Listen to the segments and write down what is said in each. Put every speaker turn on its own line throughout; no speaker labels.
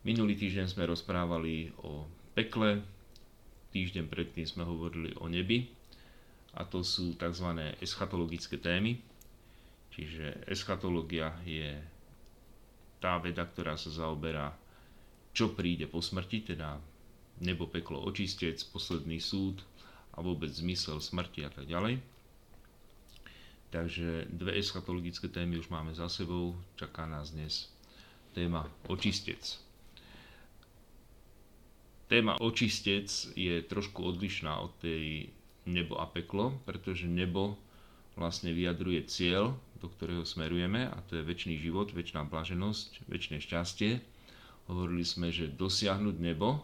Minulý týždeň sme rozprávali o pekle, týždeň predtým sme hovorili o nebi a to sú tzv. eschatologické témy. Čiže eschatológia je tá veda, ktorá sa zaoberá, čo príde po smrti, teda nebo, peklo, očistec, posledný súd a vôbec zmysel smrti a tak ďalej. Takže dve eschatologické témy už máme za sebou, čaká nás dnes téma očistec. Téma očistec je trošku odlišná od tej nebo a peklo, pretože nebo vlastne vyjadruje cieľ, do ktorého smerujeme a to je väčší život, väčšiná blaženosť, väčšie šťastie. Hovorili sme, že dosiahnuť nebo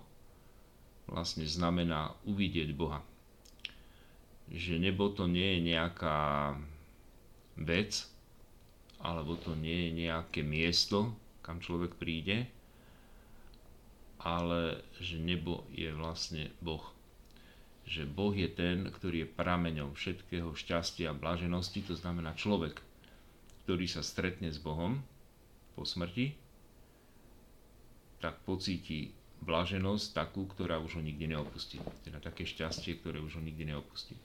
vlastne znamená uvidieť Boha. Že nebo to nie je nejaká vec, alebo to nie je nejaké miesto, kam človek príde, ale že nebo je vlastne Boh. Že Boh je ten, ktorý je prameňom všetkého šťastia a blaženosti, to znamená človek, ktorý sa stretne s Bohom po smrti, tak pocíti blaženosť takú, ktorá už ho nikdy neopustí. Teda také šťastie, ktoré už ho nikdy neopustí.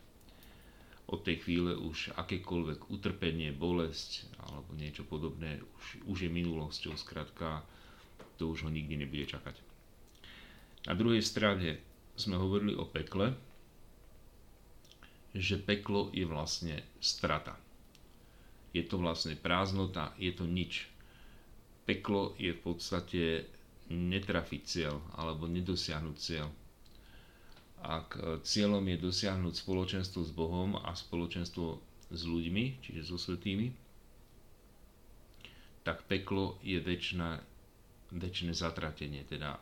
Od tej chvíle už akékoľvek utrpenie, bolesť alebo niečo podobné už, už je minulosťou, skrátka to už ho nikdy nebude čakať. Na druhej strane sme hovorili o pekle, že peklo je vlastne strata. Je to vlastne prázdnota, je to nič. Peklo je v podstate netrafiť cieľ alebo nedosiahnuť cieľ. Ak cieľom je dosiahnuť spoločenstvo s Bohom a spoločenstvo s ľuďmi, čiže so svetými, tak peklo je väčšie zatratenie, teda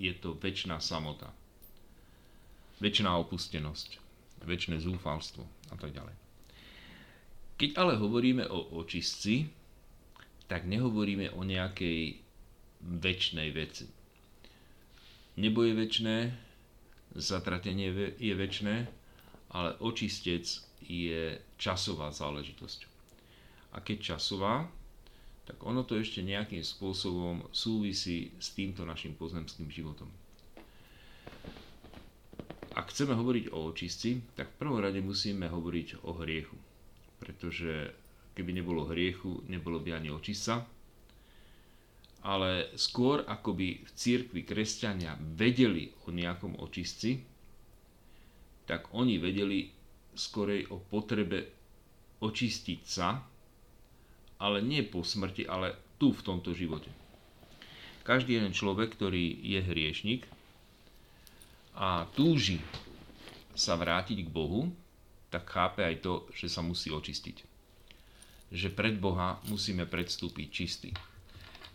je to väčšiná samota, väčšiná opustenosť, väčšie zúfalstvo a tak ďalej. Keď ale hovoríme o očistci, tak nehovoríme o nejakej väčšnej veci. Nebo je väčšné, zatratenie je väčšné, ale očistec je časová záležitosť. A keď časová, tak ono to ešte nejakým spôsobom súvisí s týmto našim pozemským životom. Ak chceme hovoriť o očistci, tak v prvom rade musíme hovoriť o hriechu. Pretože keby nebolo hriechu, nebolo by ani očistca. Ale skôr ako by v církvi kresťania vedeli o nejakom očistci, tak oni vedeli skorej o potrebe očistiť sa ale nie po smrti, ale tu v tomto živote. Každý jeden človek, ktorý je hriešnik a túži sa vrátiť k Bohu, tak chápe aj to, že sa musí očistiť. Že pred Boha musíme predstúpiť čistý.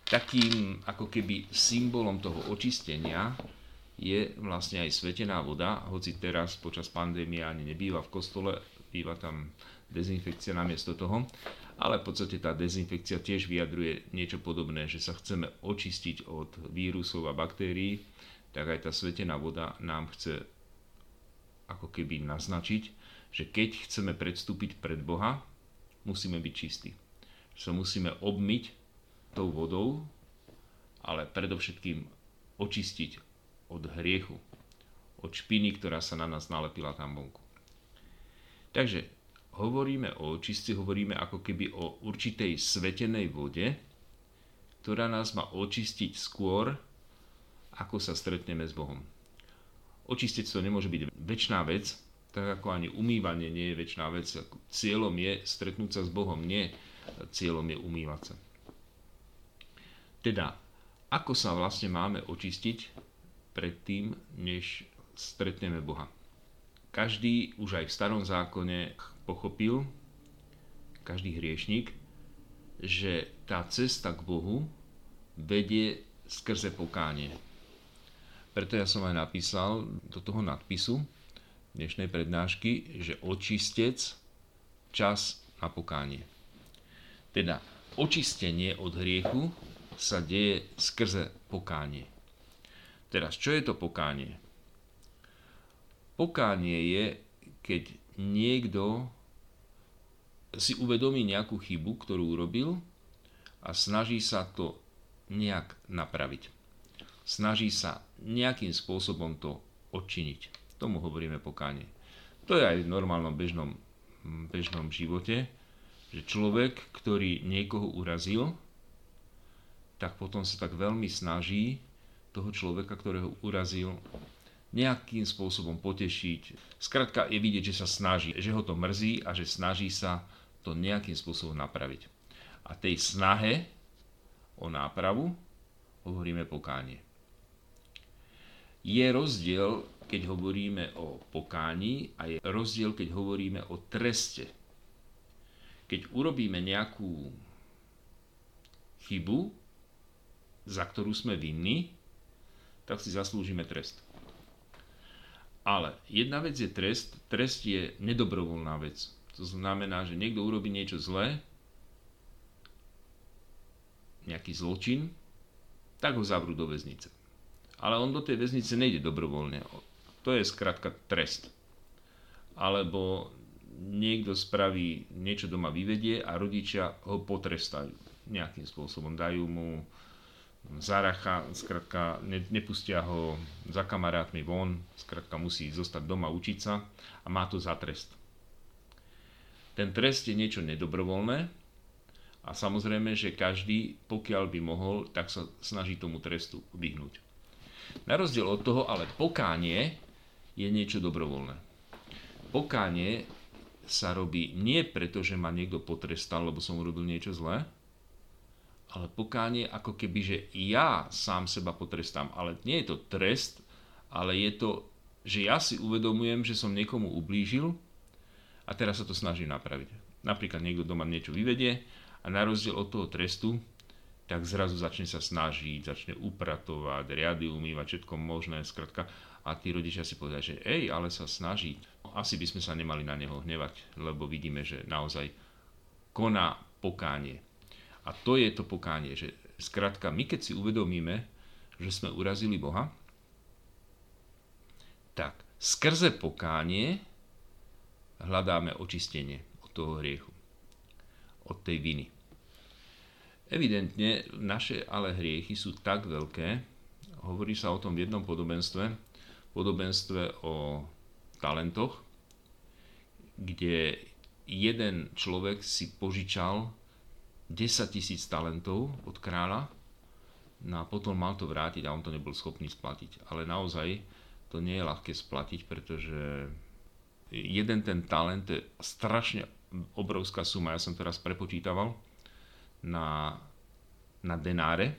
Takým ako keby symbolom toho očistenia je vlastne aj svetená voda, hoci teraz počas pandémie ani nebýva v kostole, býva tam dezinfekcia namiesto toho, ale v podstate tá dezinfekcia tiež vyjadruje niečo podobné, že sa chceme očistiť od vírusov a baktérií, tak aj tá svetená voda nám chce ako keby naznačiť, že keď chceme predstúpiť pred Boha, musíme byť čistí. Že sa musíme obmyť tou vodou, ale predovšetkým očistiť od hriechu, od špiny, ktorá sa na nás nalepila tam vonku. Takže hovoríme o očiste, hovoríme ako keby o určitej svetenej vode, ktorá nás má očistiť skôr, ako sa stretneme s Bohom. Očistiť to nemôže byť väčšiná vec, tak ako ani umývanie nie je väčšiná vec. Cieľom je stretnúť sa s Bohom, nie cieľom je umývať sa. Teda, ako sa vlastne máme očistiť predtým, než stretneme Boha. Každý už aj v starom zákone pochopil, každý hriešnik, že tá cesta k Bohu vedie skrze pokánie. Preto ja som aj napísal do toho nadpisu dnešnej prednášky, že očistec čas na pokánie. Teda očistenie od hriechu sa deje skrze pokánie. Teraz, čo je to pokánie? Pokánie je, keď niekto si uvedomí nejakú chybu, ktorú urobil a snaží sa to nejak napraviť. Snaží sa nejakým spôsobom to odčiniť. Tomu hovoríme pokánie. To je aj v normálnom bežnom, bežnom živote, že človek, ktorý niekoho urazil, tak potom sa tak veľmi snaží toho človeka, ktorého urazil, nejakým spôsobom potešiť. Skrátka je vidieť, že sa snaží, že ho to mrzí a že snaží sa to nejakým spôsobom napraviť. A tej snahe o nápravu hovoríme pokánie. Je rozdiel, keď hovoríme o pokání a je rozdiel, keď hovoríme o treste. Keď urobíme nejakú chybu, za ktorú sme vinní, tak si zaslúžime trest. Ale jedna vec je trest, trest je nedobrovoľná vec. To znamená, že niekto urobí niečo zlé, nejaký zločin, tak ho zavrú do väznice. Ale on do tej väznice nejde dobrovoľne. To je skrátka trest. Alebo niekto spraví niečo doma vyvedie a rodičia ho potrestajú nejakým spôsobom. Dajú mu zaracha, skratka ne, nepustia ho za kamarátmi von, skratka musí zostať doma učiť sa a má to za trest. Ten trest je niečo nedobrovoľné a samozrejme, že každý, pokiaľ by mohol, tak sa snaží tomu trestu vyhnúť. Na rozdiel od toho, ale pokánie je niečo dobrovoľné. Pokánie sa robí nie preto, že ma niekto potrestal, lebo som urobil niečo zlé, ale pokánie ako keby, že ja sám seba potrestám. Ale nie je to trest, ale je to, že ja si uvedomujem, že som niekomu ublížil a teraz sa to snažím napraviť. Napríklad niekto doma niečo vyvedie a na rozdiel od toho trestu, tak zrazu začne sa snažiť, začne upratovať, riady umývať, všetko možné, skratka. A tí rodičia si povedia, že ej, ale sa snaží. Asi by sme sa nemali na neho hnevať, lebo vidíme, že naozaj koná pokánie. A to je to pokánie, že skrátka my keď si uvedomíme, že sme urazili Boha, tak skrze pokánie hľadáme očistenie od toho hriechu, od tej viny. Evidentne naše ale hriechy sú tak veľké, hovorí sa o tom v jednom podobenstve, podobenstve o talentoch, kde jeden človek si požičal 10 tisíc talentov od kráľa, no a potom mal to vrátiť a on to nebol schopný splatiť. Ale naozaj to nie je ľahké splatiť, pretože jeden ten talent je strašne obrovská suma. Ja som teraz prepočítaval na, na denáre.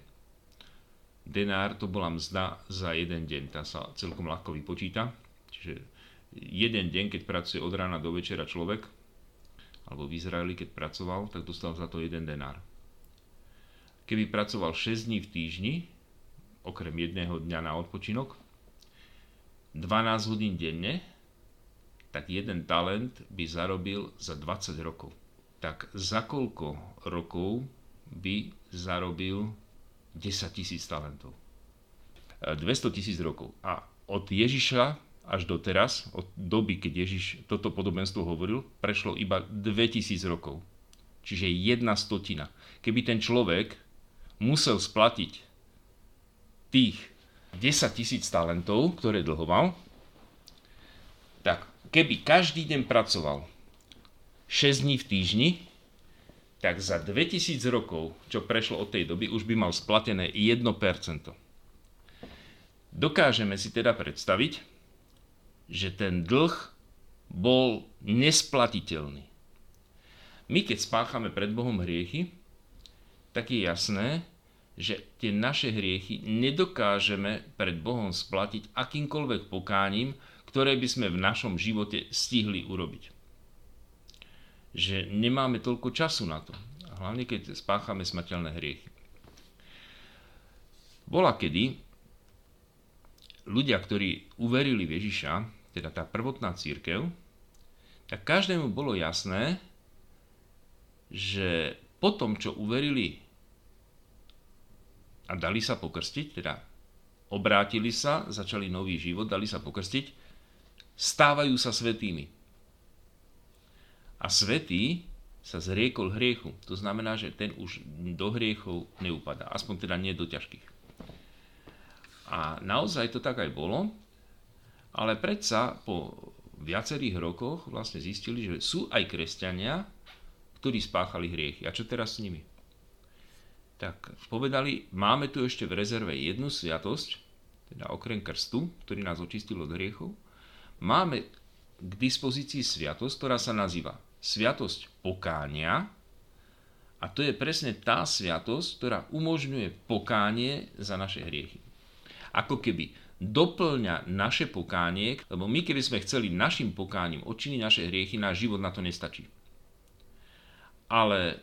Denár to bola mzda za jeden deň, tá sa celkom ľahko vypočíta. Čiže jeden deň, keď pracuje od rána do večera človek, alebo v Izraeli, keď pracoval, tak dostal za to jeden denár. Keby pracoval 6 dní v týždni, okrem jedného dňa na odpočinok, 12 hodín denne, tak jeden talent by zarobil za 20 rokov. Tak za koľko rokov by zarobil 10 tisíc talentov? 200 tisíc rokov. A od Ježiša až doteraz, od doby, keď Ježiš toto podobenstvo hovoril, prešlo iba 2000 rokov. Čiže jedna stotina. Keby ten človek musel splatiť tých 10 tisíc talentov, ktoré dlhoval, tak keby každý deň pracoval 6 dní v týždni, tak za 2000 rokov, čo prešlo od tej doby, už by mal splatené 1%. Dokážeme si teda predstaviť, že ten dlh bol nesplatiteľný. My keď spáchame pred Bohom hriechy, tak je jasné, že tie naše hriechy nedokážeme pred Bohom splatiť akýmkoľvek pokáním, ktoré by sme v našom živote stihli urobiť. Že nemáme toľko času na to. Hlavne keď spáchame smrteľné hriechy. Bola kedy ľudia, ktorí uverili v Ježiša, teda tá prvotná církev, tak každému bolo jasné, že po tom, čo uverili a dali sa pokrstiť, teda obrátili sa, začali nový život, dali sa pokrstiť, stávajú sa svetými. A svetí sa zriekol hriechu. To znamená, že ten už do hriechov neupadá. Aspoň teda nie do ťažkých. A naozaj to tak aj bolo, ale predsa po viacerých rokoch vlastne zistili, že sú aj kresťania, ktorí spáchali hriechy. A čo teraz s nimi? Tak povedali, máme tu ešte v rezerve jednu sviatosť, teda okrem krstu, ktorý nás očistil od hriechov, máme k dispozícii sviatosť, ktorá sa nazýva sviatosť pokánia. A to je presne tá sviatosť, ktorá umožňuje pokánie za naše hriechy. Ako keby doplňa naše pokánie, lebo my keby sme chceli našim pokáním odčiniť naše hriechy, náš život na to nestačí. Ale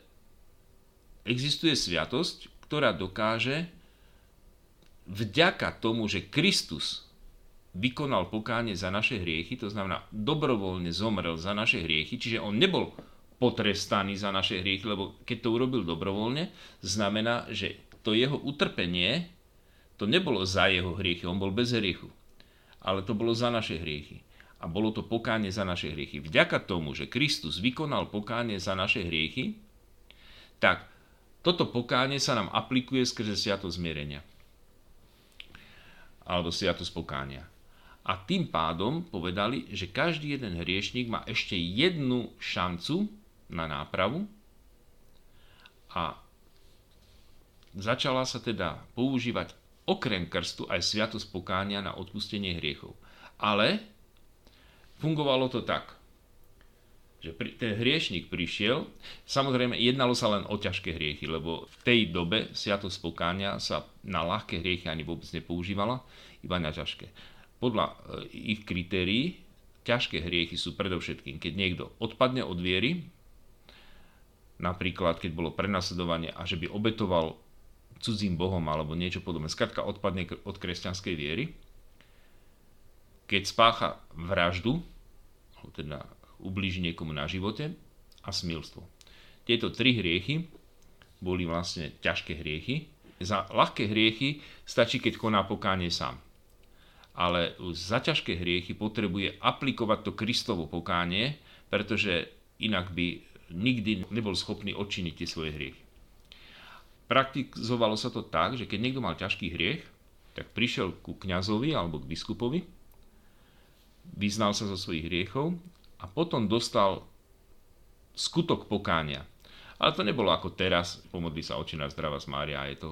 existuje sviatosť, ktorá dokáže vďaka tomu, že Kristus vykonal pokánie za naše hriechy, to znamená dobrovoľne zomrel za naše hriechy, čiže on nebol potrestaný za naše hriechy, lebo keď to urobil dobrovoľne, znamená, že to jeho utrpenie, to nebolo za jeho hriechy, on bol bez hriechu, ale to bolo za naše hriechy. A bolo to pokánie za naše hriechy. Vďaka tomu, že Kristus vykonal pokánie za naše hriechy, tak toto pokánie sa nám aplikuje skrze sviatosť zmierenia. Alebo sviatosť pokánia a tým pádom povedali, že každý jeden hriešník má ešte jednu šancu na nápravu a začala sa teda používať okrem krstu aj sviatosť pokánia na odpustenie hriechov. Ale fungovalo to tak, že ten hriešnik prišiel, samozrejme jednalo sa len o ťažké hriechy, lebo v tej dobe sviatosť pokánia sa na ľahké hriechy ani vôbec nepoužívala, iba na ťažké podľa e, ich kritérií ťažké hriechy sú predovšetkým, keď niekto odpadne od viery, napríklad keď bolo prenasledovanie a že by obetoval cudzím bohom alebo niečo podobné, skratka odpadne od kresťanskej viery, keď spácha vraždu, teda ublíži niekomu na živote a smilstvo. Tieto tri hriechy boli vlastne ťažké hriechy. Za ľahké hriechy stačí, keď koná pokánie sám ale za ťažké hriechy potrebuje aplikovať to Kristovo pokánie, pretože inak by nikdy nebol schopný odčiniť tie svoje hriechy. Praktizovalo sa to tak, že keď niekto mal ťažký hriech, tak prišiel ku kňazovi alebo k biskupovi, vyznal sa zo svojich hriechov a potom dostal skutok pokánia. Ale to nebolo ako teraz, pomodli sa očina zdravá z Mária a je to.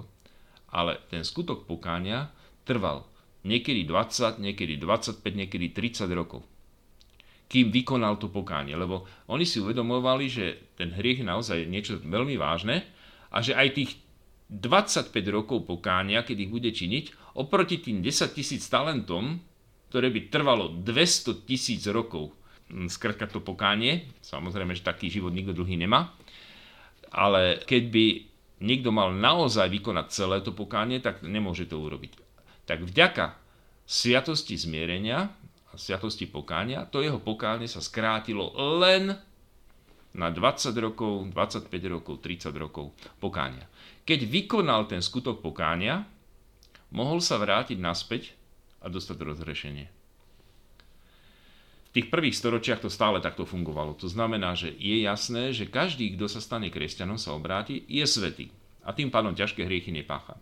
Ale ten skutok pokánia trval niekedy 20, niekedy 25, niekedy 30 rokov. Kým vykonal to pokánie, lebo oni si uvedomovali, že ten hriech je naozaj niečo veľmi vážne a že aj tých 25 rokov pokánia, keď ich bude činiť, oproti tým 10 tisíc talentom, ktoré by trvalo 200 tisíc rokov, hm, skrátka to pokánie, samozrejme, že taký život nikto druhý nemá, ale keď by niekto mal naozaj vykonať celé to pokánie, tak nemôže to urobiť. Tak vďaka sviatosti zmierenia a sviatosti pokánia, to jeho pokánie sa skrátilo len na 20 rokov, 25 rokov, 30 rokov pokánia. Keď vykonal ten skutok pokánia, mohol sa vrátiť naspäť a dostať rozhrešenie. V tých prvých storočiach to stále takto fungovalo. To znamená, že je jasné, že každý, kto sa stane kresťanom, sa obráti, je svetý. A tým pádom ťažké hriechy nepácha.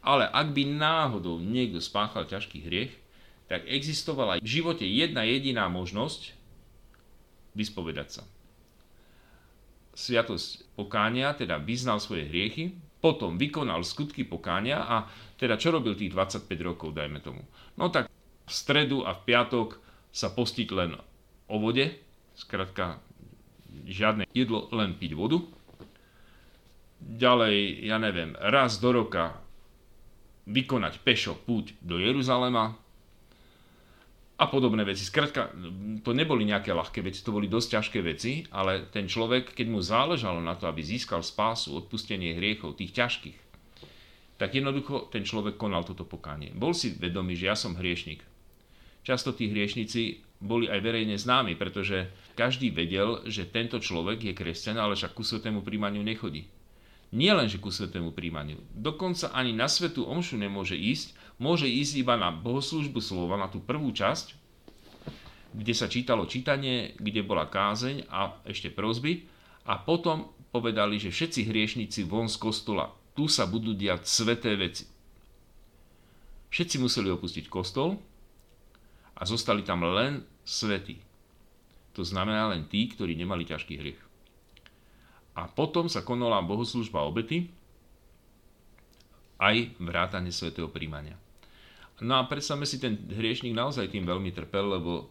Ale ak by náhodou niekto spáchal ťažký hriech, tak existovala v živote jedna jediná možnosť vyspovedať sa. Sviatosť pokánia, teda vyznal svoje hriechy, potom vykonal skutky pokánia a teda čo robil tých 25 rokov, dajme tomu. No tak v stredu a v piatok sa postiť len o vode, skratka žiadne jedlo, len piť vodu. Ďalej, ja neviem, raz do roka vykonať pešo púť do Jeruzalema a podobné veci. Skrátka, to neboli nejaké ľahké veci, to boli dosť ťažké veci, ale ten človek, keď mu záležalo na to, aby získal spásu, odpustenie hriechov, tých ťažkých, tak jednoducho ten človek konal toto pokánie. Bol si vedomý, že ja som hriešnik. Často tí hriešnici boli aj verejne známi, pretože každý vedel, že tento človek je kresťan, ale však ku svetému príjmaniu nechodí nie len že ku svetému príjmaniu. Dokonca ani na svetú omšu nemôže ísť, môže ísť iba na bohoslúžbu slova, na tú prvú časť, kde sa čítalo čítanie, kde bola kázeň a ešte prozby, a potom povedali, že všetci hriešnici von z kostola, tu sa budú diať sveté veci. Všetci museli opustiť kostol a zostali tam len svetí. To znamená len tí, ktorí nemali ťažký hriech. A potom sa konala bohoslužba obety, aj vrátanie svetého príjmania. No a predstavme si, ten hriešnik naozaj tým veľmi trpel, lebo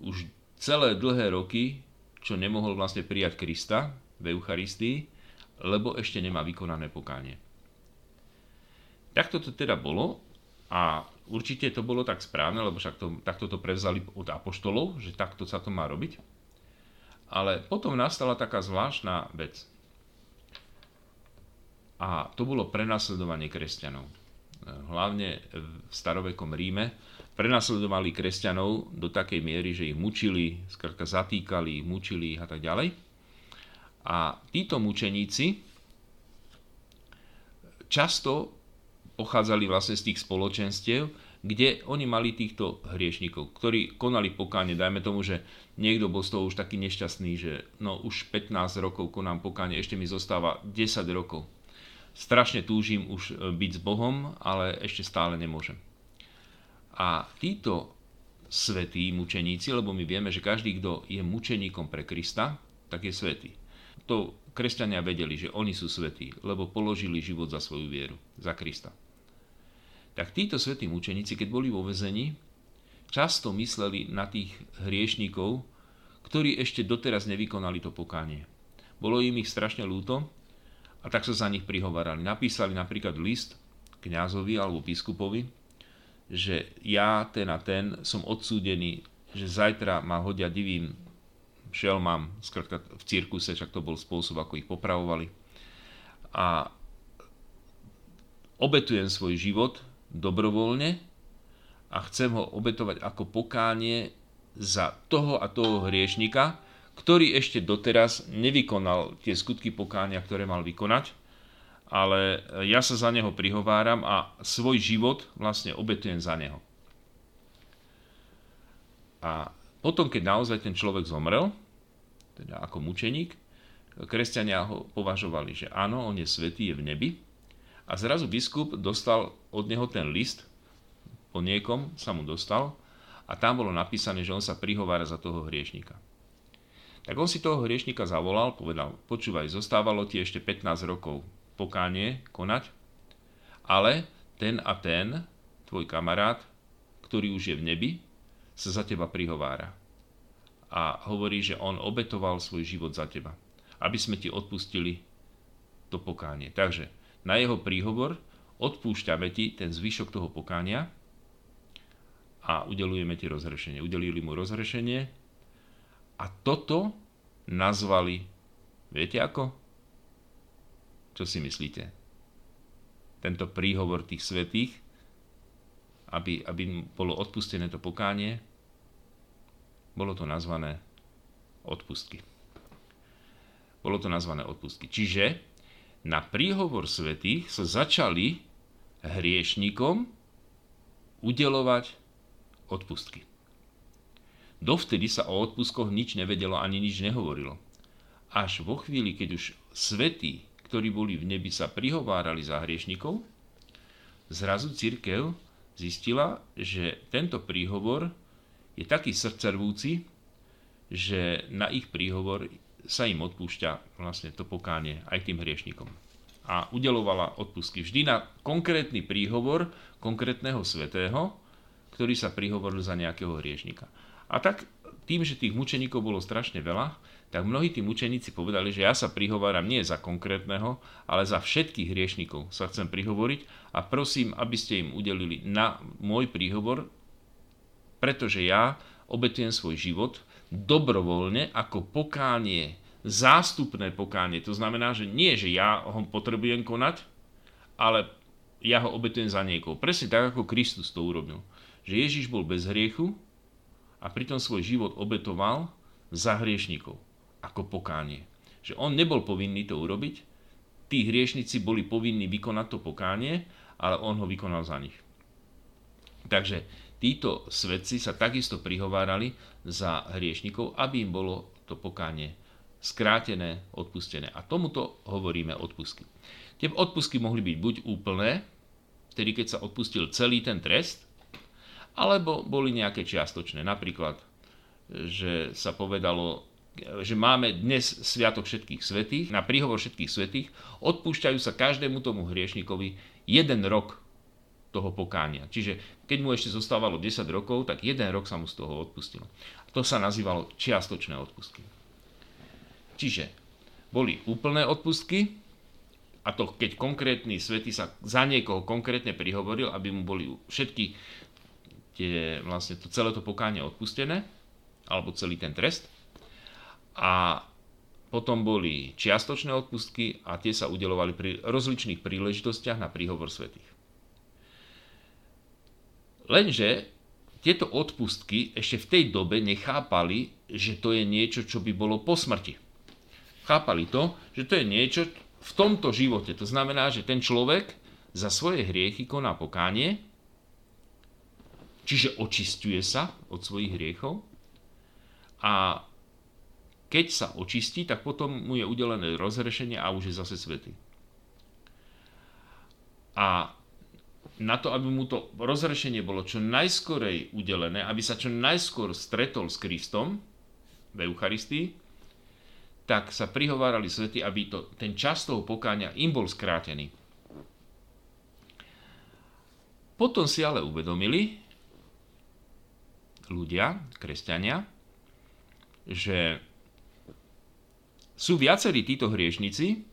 už celé dlhé roky, čo nemohol vlastne prijať Krista v Eucharistii, lebo ešte nemá vykonané pokánie. Takto to teda bolo a určite to bolo tak správne, lebo však to, takto to prevzali od apoštolov, že takto sa to má robiť. Ale potom nastala taká zvláštna vec. A to bolo prenasledovanie kresťanov. Hlavne v starovekom Ríme prenasledovali kresťanov do takej miery, že ich mučili, skrátka zatýkali, mučili a tak ďalej. A títo mučeníci často pochádzali vlastne z tých spoločenstiev, kde oni mali týchto hriešnikov, ktorí konali pokáne. Dajme tomu, že niekto bol z toho už taký nešťastný, že no už 15 rokov konám pokáne, ešte mi zostáva 10 rokov. Strašne túžim už e, byť s Bohom, ale ešte stále nemôžem. A títo svetí mučeníci, lebo my vieme, že každý, kto je mučeníkom pre Krista, tak je svetý. To kresťania vedeli, že oni sú svetí, lebo položili život za svoju vieru, za Krista tak títo svätí mučeníci, keď boli vo vezení, často mysleli na tých hriešnikov, ktorí ešte doteraz nevykonali to pokánie. Bolo im ich strašne ľúto a tak sa za nich prihovárali. Napísali napríklad list kňazovi alebo biskupovi, že ja, ten a ten, som odsúdený, že zajtra ma hodia divým šelmám, skrátka v cirkuse, však to bol spôsob, ako ich popravovali. A obetujem svoj život dobrovoľne a chcem ho obetovať ako pokánie za toho a toho hriešnika, ktorý ešte doteraz nevykonal tie skutky pokánia, ktoré mal vykonať, ale ja sa za neho prihováram a svoj život vlastne obetujem za neho. A potom, keď naozaj ten človek zomrel, teda ako mučeník, kresťania ho považovali, že áno, on je svetý, je v nebi, a zrazu biskup dostal od neho ten list, po niekom sa mu dostal a tam bolo napísané, že on sa prihovára za toho hriešnika. Tak on si toho hriešnika zavolal, povedal, počúvaj, zostávalo ti ešte 15 rokov pokánie konať, ale ten a ten, tvoj kamarát, ktorý už je v nebi, sa za teba prihovára. A hovorí, že on obetoval svoj život za teba, aby sme ti odpustili to pokánie. Takže na jeho príhovor odpúšťame ti ten zvyšok toho pokánia a udelujeme ti rozhrešenie. Udelili mu rozhrešenie a toto nazvali, viete ako? Čo si myslíte? Tento príhovor tých svetých, aby, aby bolo odpustené to pokánie, bolo to nazvané odpustky. Bolo to nazvané odpustky. Čiže na príhovor svetých sa začali hriešnikom udelovať odpustky. Dovtedy sa o odpustkoch nič nevedelo ani nič nehovorilo. Až vo chvíli, keď už svetí, ktorí boli v nebi, sa prihovárali za hriešnikov, zrazu církev zistila, že tento príhovor je taký srdcervúci, že na ich príhovor sa im odpúšťa vlastne to pokánie aj tým hriešnikom. A udelovala odpustky vždy na konkrétny príhovor konkrétneho svetého, ktorý sa prihovoril za nejakého hriešnika. A tak tým, že tých mučeníkov bolo strašne veľa, tak mnohí tí mučeníci povedali, že ja sa prihováram nie za konkrétneho, ale za všetkých hriešnikov sa chcem prihovoriť a prosím, aby ste im udelili na môj príhovor, pretože ja obetujem svoj život dobrovoľne ako pokánie, zástupné pokánie. To znamená, že nie, že ja ho potrebujem konať, ale ja ho obetujem za niekoho. Presne tak, ako Kristus to urobil. Že Ježiš bol bez hriechu a pritom svoj život obetoval za hriešnikov, ako pokánie. Že on nebol povinný to urobiť, tí hriešnici boli povinní vykonať to pokánie, ale on ho vykonal za nich. Takže títo svedci sa takisto prihovárali za hriešnikov, aby im bolo to pokánie skrátené, odpustené. A tomuto hovoríme odpustky. Tie odpustky mohli byť buď úplné, tedy keď sa odpustil celý ten trest, alebo boli nejaké čiastočné. Napríklad, že sa povedalo, že máme dnes Sviatok všetkých svetých, na príhovor všetkých svetých, odpúšťajú sa každému tomu hriešnikovi jeden rok toho pokánia. Čiže keď mu ešte zostávalo 10 rokov, tak jeden rok sa mu z toho odpustilo. To sa nazývalo čiastočné odpustky. Čiže boli úplné odpustky, a to keď konkrétny svetý sa za niekoho konkrétne prihovoril, aby mu boli všetky tie, vlastne to celé to pokánie odpustené, alebo celý ten trest. A potom boli čiastočné odpustky a tie sa udelovali pri rozličných príležitostiach na príhovor svetých. Lenže tieto odpustky ešte v tej dobe nechápali, že to je niečo, čo by bolo po smrti. Chápali to, že to je niečo v tomto živote. To znamená, že ten človek za svoje hriechy koná pokánie, čiže očistuje sa od svojich hriechov a keď sa očistí, tak potom mu je udelené rozhrešenie a už je zase svetý. A na to, aby mu to rozrešenie bolo čo najskorej udelené, aby sa čo najskôr stretol s Kristom v Eucharistii, tak sa prihovárali svety, aby to, ten čas toho pokáňa im bol skrátený. Potom si ale uvedomili ľudia, kresťania, že sú viacerí títo hriešnici,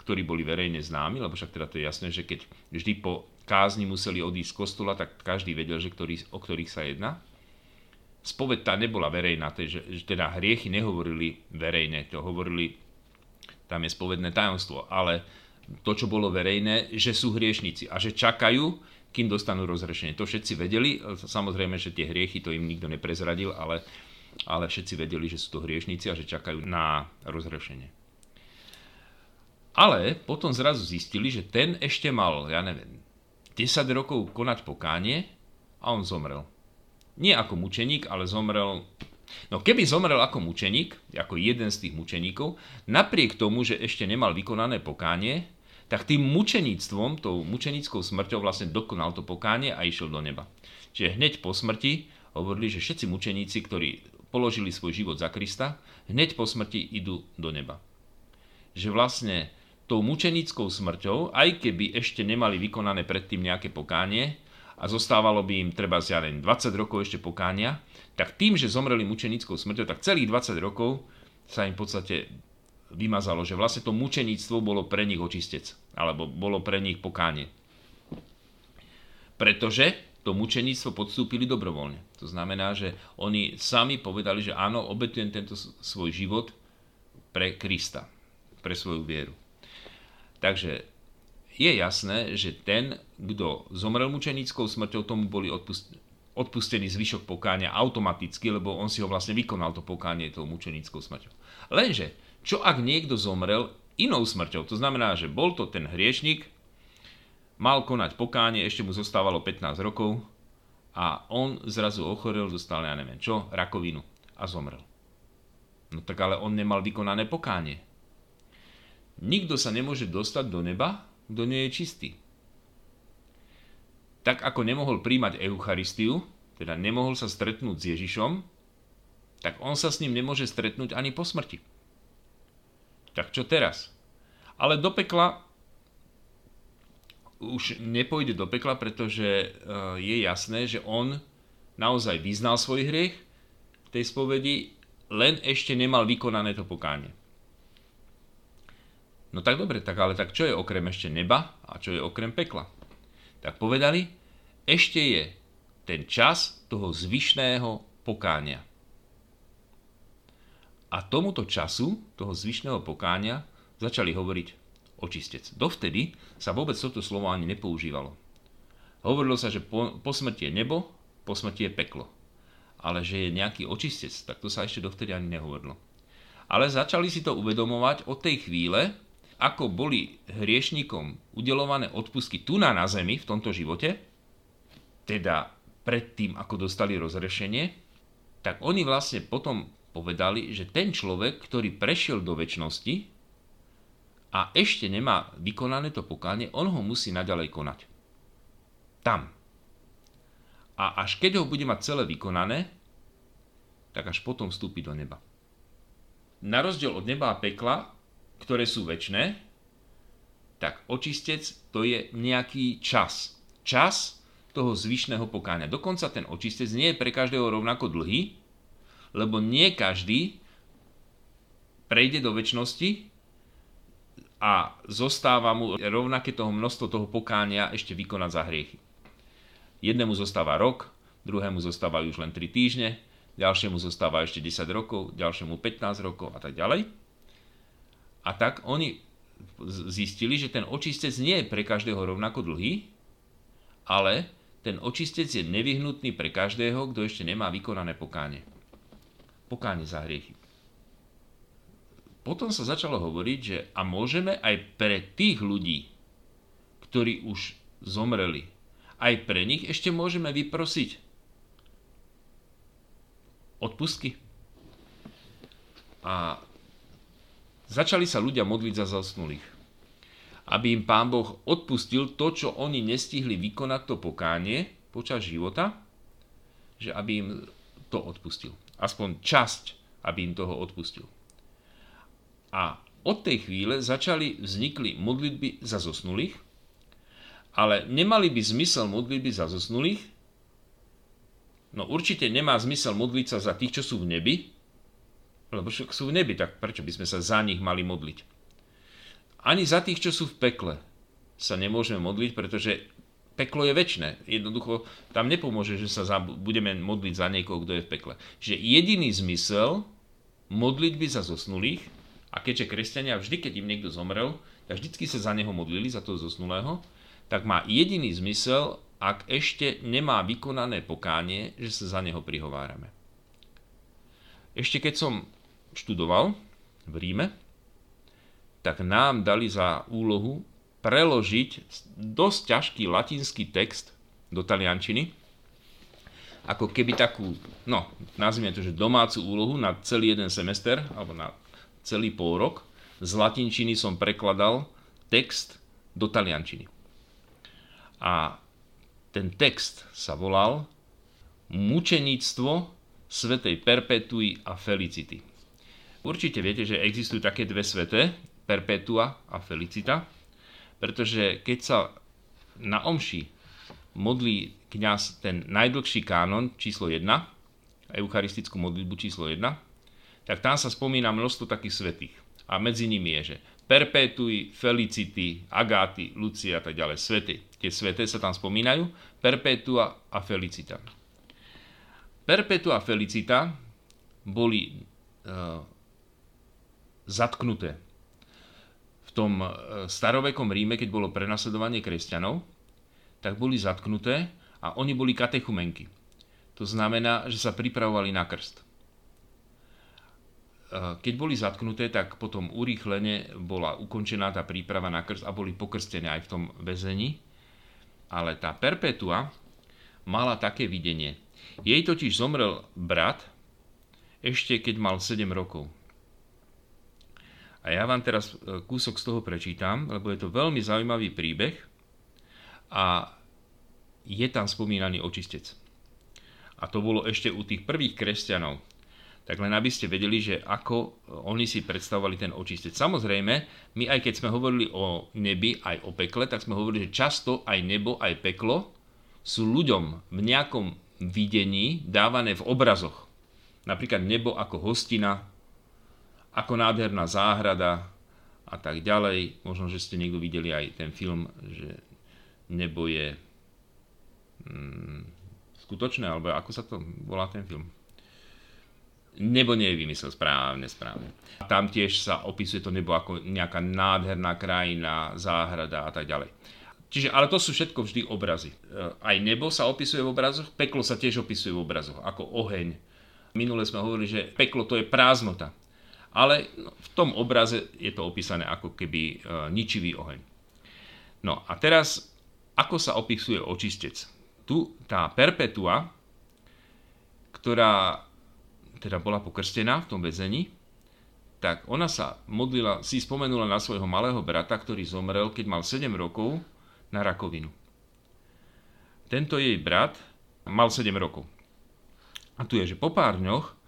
ktorí boli verejne známi, lebo však teda to je jasné, že keď vždy po kázni museli odísť z kostola, tak každý vedel, že ktorý, o ktorých sa jedná. Spoved tá nebola verejná, že, teda hriechy nehovorili verejne, to hovorili, tam je spovedné tajomstvo, ale to, čo bolo verejné, že sú hriešnici a že čakajú, kým dostanú rozrešenie. To všetci vedeli, samozrejme, že tie hriechy to im nikto neprezradil, ale, ale všetci vedeli, že sú to hriešnici a že čakajú na rozrešenie. Ale potom zrazu zistili, že ten ešte mal, ja neviem, 10 rokov konať pokánie a on zomrel. Nie ako mučeník, ale zomrel... No keby zomrel ako mučeník, ako jeden z tých mučeníkov, napriek tomu, že ešte nemal vykonané pokánie, tak tým mučeníctvom, tou mučenickou smrťou vlastne dokonal to pokánie a išiel do neba. Čiže hneď po smrti hovorili, že všetci mučeníci, ktorí položili svoj život za Krista, hneď po smrti idú do neba. Že vlastne tou mučenickou smrťou, aj keby ešte nemali vykonané predtým nejaké pokánie a zostávalo by im treba ja 20 rokov ešte pokánia, tak tým, že zomreli mučenickou smrťou, tak celých 20 rokov sa im v podstate vymazalo, že vlastne to mučeníctvo bolo pre nich očistec, alebo bolo pre nich pokánie. Pretože to mučeníctvo podstúpili dobrovoľne. To znamená, že oni sami povedali, že áno, obetujem tento svoj život pre Krista, pre svoju vieru. Takže je jasné, že ten, kto zomrel mučenickou smrťou, tomu boli odpustený zvyšok pokáňa automaticky, lebo on si ho vlastne vykonal to pokánie tou mučenickou smrťou. Lenže, čo ak niekto zomrel inou smrťou? To znamená, že bol to ten hriešnik, mal konať pokánie, ešte mu zostávalo 15 rokov a on zrazu ochorel, dostal, ja neviem čo, rakovinu a zomrel. No tak ale on nemal vykonané pokánie. Nikto sa nemôže dostať do neba, kto nie je čistý. Tak ako nemohol príjmať Eucharistiu, teda nemohol sa stretnúť s Ježišom, tak on sa s ním nemôže stretnúť ani po smrti. Tak čo teraz? Ale do pekla už nepôjde do pekla, pretože e, je jasné, že on naozaj vyznal svoj hriech tej spovedi, len ešte nemal vykonané to pokánie. No tak dobre, tak ale tak čo je okrem ešte neba a čo je okrem pekla? Tak povedali, ešte je ten čas toho zvyšného pokánia. A tomuto času, toho zvyšného pokánia, začali hovoriť očistec. Dovtedy sa vôbec toto slovo ani nepoužívalo. Hovorilo sa, že po, po smrti je nebo, po smrti je peklo. Ale že je nejaký očistec, tak to sa ešte dovtedy ani nehovorilo. Ale začali si to uvedomovať od tej chvíle, ako boli hriešnikom udelované odpustky tu na zemi v tomto živote, teda predtým, ako dostali rozrešenie, tak oni vlastne potom povedali, že ten človek, ktorý prešiel do väčšnosti a ešte nemá vykonané to pokánie, on ho musí naďalej konať. Tam. A až keď ho bude mať celé vykonané, tak až potom vstúpi do neba. Na rozdiel od neba a pekla, ktoré sú väčšné, tak očistec to je nejaký čas. Čas toho zvyšného pokáňa. Dokonca ten očistec nie je pre každého rovnako dlhý, lebo nie každý prejde do väčšnosti a zostáva mu rovnaké toho množstvo toho pokánia ešte vykonať za hriechy. Jednému zostáva rok, druhému zostáva už len 3 týždne, ďalšiemu zostáva ešte 10 rokov, ďalšiemu 15 rokov a tak ďalej. A tak oni zistili, že ten očistec nie je pre každého rovnako dlhý, ale ten očistec je nevyhnutný pre každého, kto ešte nemá vykonané pokánie pokánie za hriechy. Potom sa začalo hovoriť, že a môžeme aj pre tých ľudí, ktorí už zomreli, aj pre nich ešte môžeme vyprosiť odpustky. A začali sa ľudia modliť za zasnulých. Aby im pán Boh odpustil to, čo oni nestihli vykonať to pokánie počas života, že aby im to odpustil aspoň časť, aby im toho odpustil. A od tej chvíle začali vznikli modlitby za zosnulých, ale nemali by zmysel modlitby za zosnulých, no určite nemá zmysel modliť sa za tých, čo sú v nebi, lebo však sú v nebi, tak prečo by sme sa za nich mali modliť? Ani za tých, čo sú v pekle, sa nemôžeme modliť, pretože peklo je väčšie. Jednoducho tam nepomôže, že sa budeme modliť za niekoho, kto je v pekle. Že jediný zmysel modlitby za zosnulých, a keďže kresťania vždy, keď im niekto zomrel, tak vždycky sa za neho modlili, za toho zosnulého, tak má jediný zmysel, ak ešte nemá vykonané pokánie, že sa za neho prihovárame. Ešte keď som študoval v Ríme, tak nám dali za úlohu preložiť dosť ťažký latinský text do taliančiny, ako keby takú, no, nazvime to, že domácu úlohu na celý jeden semester, alebo na celý pol rok. Z latinčiny som prekladal text do taliančiny. A ten text sa volal Mučeníctvo svetej Perpetui a Felicity. Určite viete, že existujú také dve svete, Perpetua a Felicita pretože keď sa na omši modlí kňaz ten najdlhší kánon číslo 1, eucharistickú modlitbu číslo 1, tak tam sa spomína množstvo takých svetých. A medzi nimi je, že Perpetuj, Felicity, Agáty, Lucia a tak ďalej. Svety. Tie sveté sa tam spomínajú. Perpetua a Felicita. Perpetua a Felicita boli uh, zatknuté v tom e, starovekom Ríme, keď bolo prenasledovanie kresťanov, tak boli zatknuté a oni boli katechumenky. To znamená, že sa pripravovali na krst. E, keď boli zatknuté, tak potom urýchlene bola ukončená tá príprava na krst a boli pokrstené aj v tom väzení. Ale tá Perpetua mala také videnie. Jej totiž zomrel brat ešte keď mal 7 rokov. A ja vám teraz e, kúsok z toho prečítam, lebo je to veľmi zaujímavý príbeh a je tam spomínaný očistec. A to bolo ešte u tých prvých kresťanov. Tak len aby ste vedeli, že ako oni si predstavovali ten očistec. Samozrejme, my aj keď sme hovorili o nebi, aj o pekle, tak sme hovorili, že často aj nebo, aj peklo sú ľuďom v nejakom videní dávané v obrazoch. Napríklad nebo ako hostina, ako nádherná záhrada a tak ďalej. Možno, že ste niekto videli aj ten film, že nebo je mm, skutočné, alebo ako sa to volá ten film? Nebo nie je vymysel správne, správne. Tam tiež sa opisuje to nebo ako nejaká nádherná krajina, záhrada a tak ďalej. Čiže, ale to sú všetko vždy obrazy. E, aj nebo sa opisuje v obrazoch, peklo sa tiež opisuje v obrazoch, ako oheň. Minule sme hovorili, že peklo to je prázdnota ale v tom obraze je to opísané ako keby e, ničivý oheň. No a teraz, ako sa opisuje očistec? Tu tá perpetua, ktorá teda bola pokrstená v tom väzení, tak ona sa modlila, si spomenula na svojho malého brata, ktorý zomrel, keď mal 7 rokov na rakovinu. Tento jej brat mal 7 rokov. A tu je, že po pár dňoch